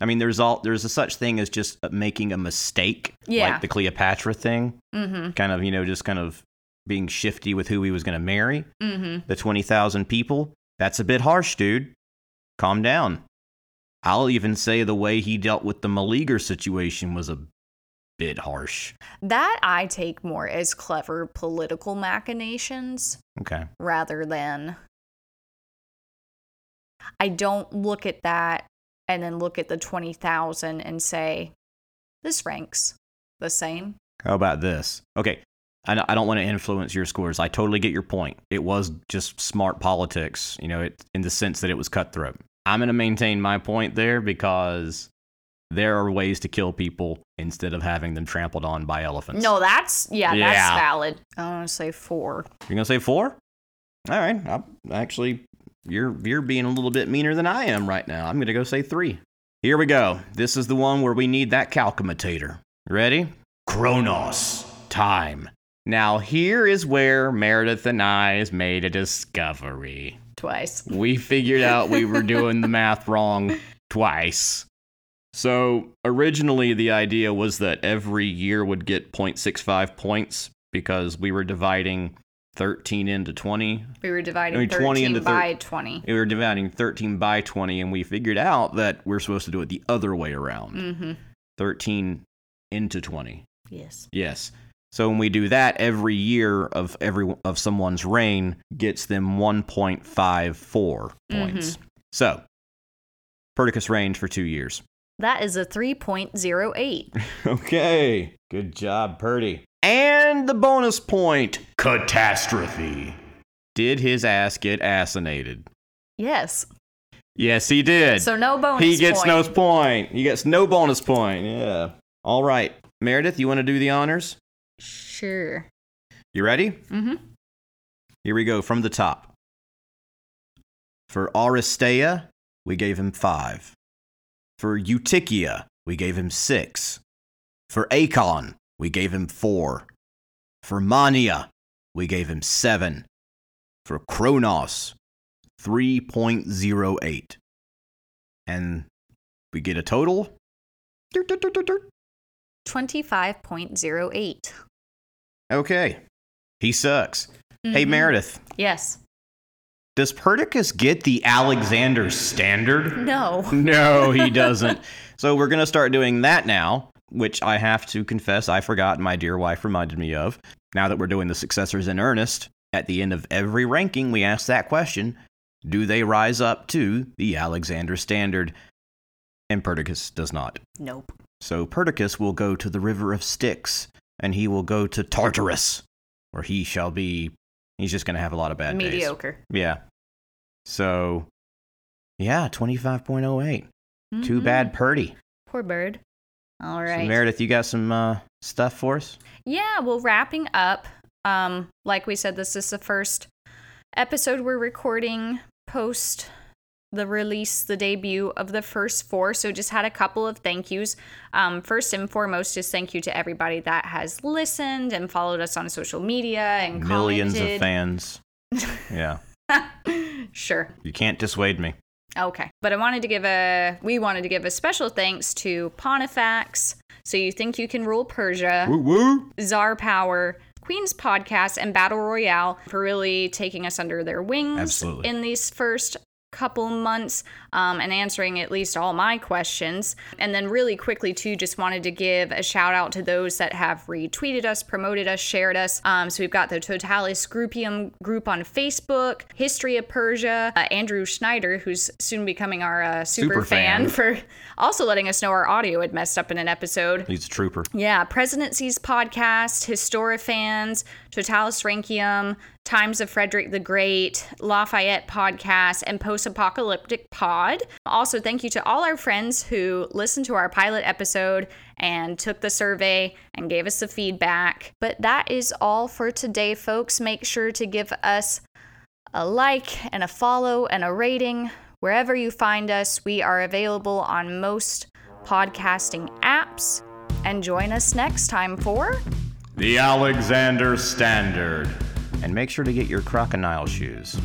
I mean, there's all there's a such thing as just making a mistake, Yeah. like the Cleopatra thing, Mm kind of you know just kind of being shifty with who he was going to marry. hmm. Mm hmm. The twenty thousand people, that's a bit harsh, dude. Calm down. I'll even say the way he dealt with the Meleager situation was a bit harsh. That I take more as clever political machinations Okay. rather than. I don't look at that and then look at the 20,000 and say, this ranks the same. How about this? Okay. I don't- I don't want to influence your scores. I totally get your point. It was just smart politics, you know, it, in the sense that it was cutthroat. I'm going to maintain my point there because there are ways to kill people instead of having them trampled on by elephants. No, that's, yeah, Yeah. that's valid. I'm going to say four. You're going to say four? All right. I, actually, you're, you're being a little bit meaner than I am right now. I'm going to go say three. Here we go. This is the one where we need that calculator. Ready? Kronos. time. Now, here is where Meredith and I has made a discovery. Twice. We figured out we were *laughs* doing the math wrong twice. So, originally, the idea was that every year would get 0.65 points because we were dividing 13 into 20. We were dividing I mean, 13 20 into thir- by 20. We were dividing 13 by 20, and we figured out that we're supposed to do it the other way around Mm-hmm. 13 into 20. Yes. Yes. So when we do that, every year of every of someone's reign gets them 1.54 points. So Perdiccas reigned for two years. That is a 3.08. *laughs* Okay. Good job, Purdy. And the bonus point. Catastrophe. Did his ass get assassinated? yes. Yes, he did. So no bonus he gets point. no point. He gets no bonus point. Yeah. All right. Meredith, you want to do the honors? Sure. You ready? Mm-hmm. Here we go from the top. For Aristeia, we gave him five. For Eutychia, we gave him six. For Eikon, we gave him four. For Mania, we gave him seven. For Kronos, 3.08. And we get a total 25.08. Okay. He sucks. Hey, Mhm. Meredith, Yes. does Perdiccas get the Alexander standard? No. No, he doesn't. *laughs* so we're going to start doing that now, which I have to confess I forgot and my dear wife reminded me of. Now that we're doing the successors in earnest, at the end of every ranking, we ask that question Do they rise up to the Alexander standard? And Perdiccas does not. Nope. So Perdiccas will go to the river of Styx, and he will go to Tartarus, where he shall be. He's just going to have a lot of bad days. Mediocre. Yeah. So, yeah, 25.08. Too Mhm. bad, Purdy. Poor bird. All So. Meredith, you got some uh, stuff for us? Yeah, well, wrapping up. Um, like we said, this is the first episode we're recording post the release, the debut of the first four. So just had a couple of thank yous. Um, first and foremost, just thank you to everybody that has listened and followed us on social media and Millions of fans. *laughs* yeah. sure. You can't dissuade me. Okay. But I wanted to give a we wanted to give a special thanks to Pontifex. So you think you can rule Persia. Woo woo. Czar Power, Queen's Podcast, and Battle Royale for really taking us under their wings Absolutely. in these first couple months um, and answering at least all my questions. And then, really quickly, too, just wanted to give a shout out to those that have retweeted us, promoted us, shared us. Um, so, we've got the Totalis Groupium group on Facebook, History of Persia, uh, Andrew Schneider, who's soon becoming our uh, super, Super fan. fan, for *laughs* also letting us know our audio had messed up in an episode. He's a trooper. Yeah, Presidencies podcast, Historifans, Totalus Rankium, Times of Frederick the Great, Lafayette podcast, and Post Apocalyptic Pod. Also, thank you to all our friends who listened to our pilot episode and took the survey and gave us the feedback. But that is all for today, folks. Make sure to give us a like and a follow and a rating. Wherever you find us, we are available on most podcasting apps. And join us next time for The Alexander Standard and make sure to get your crocodile shoes.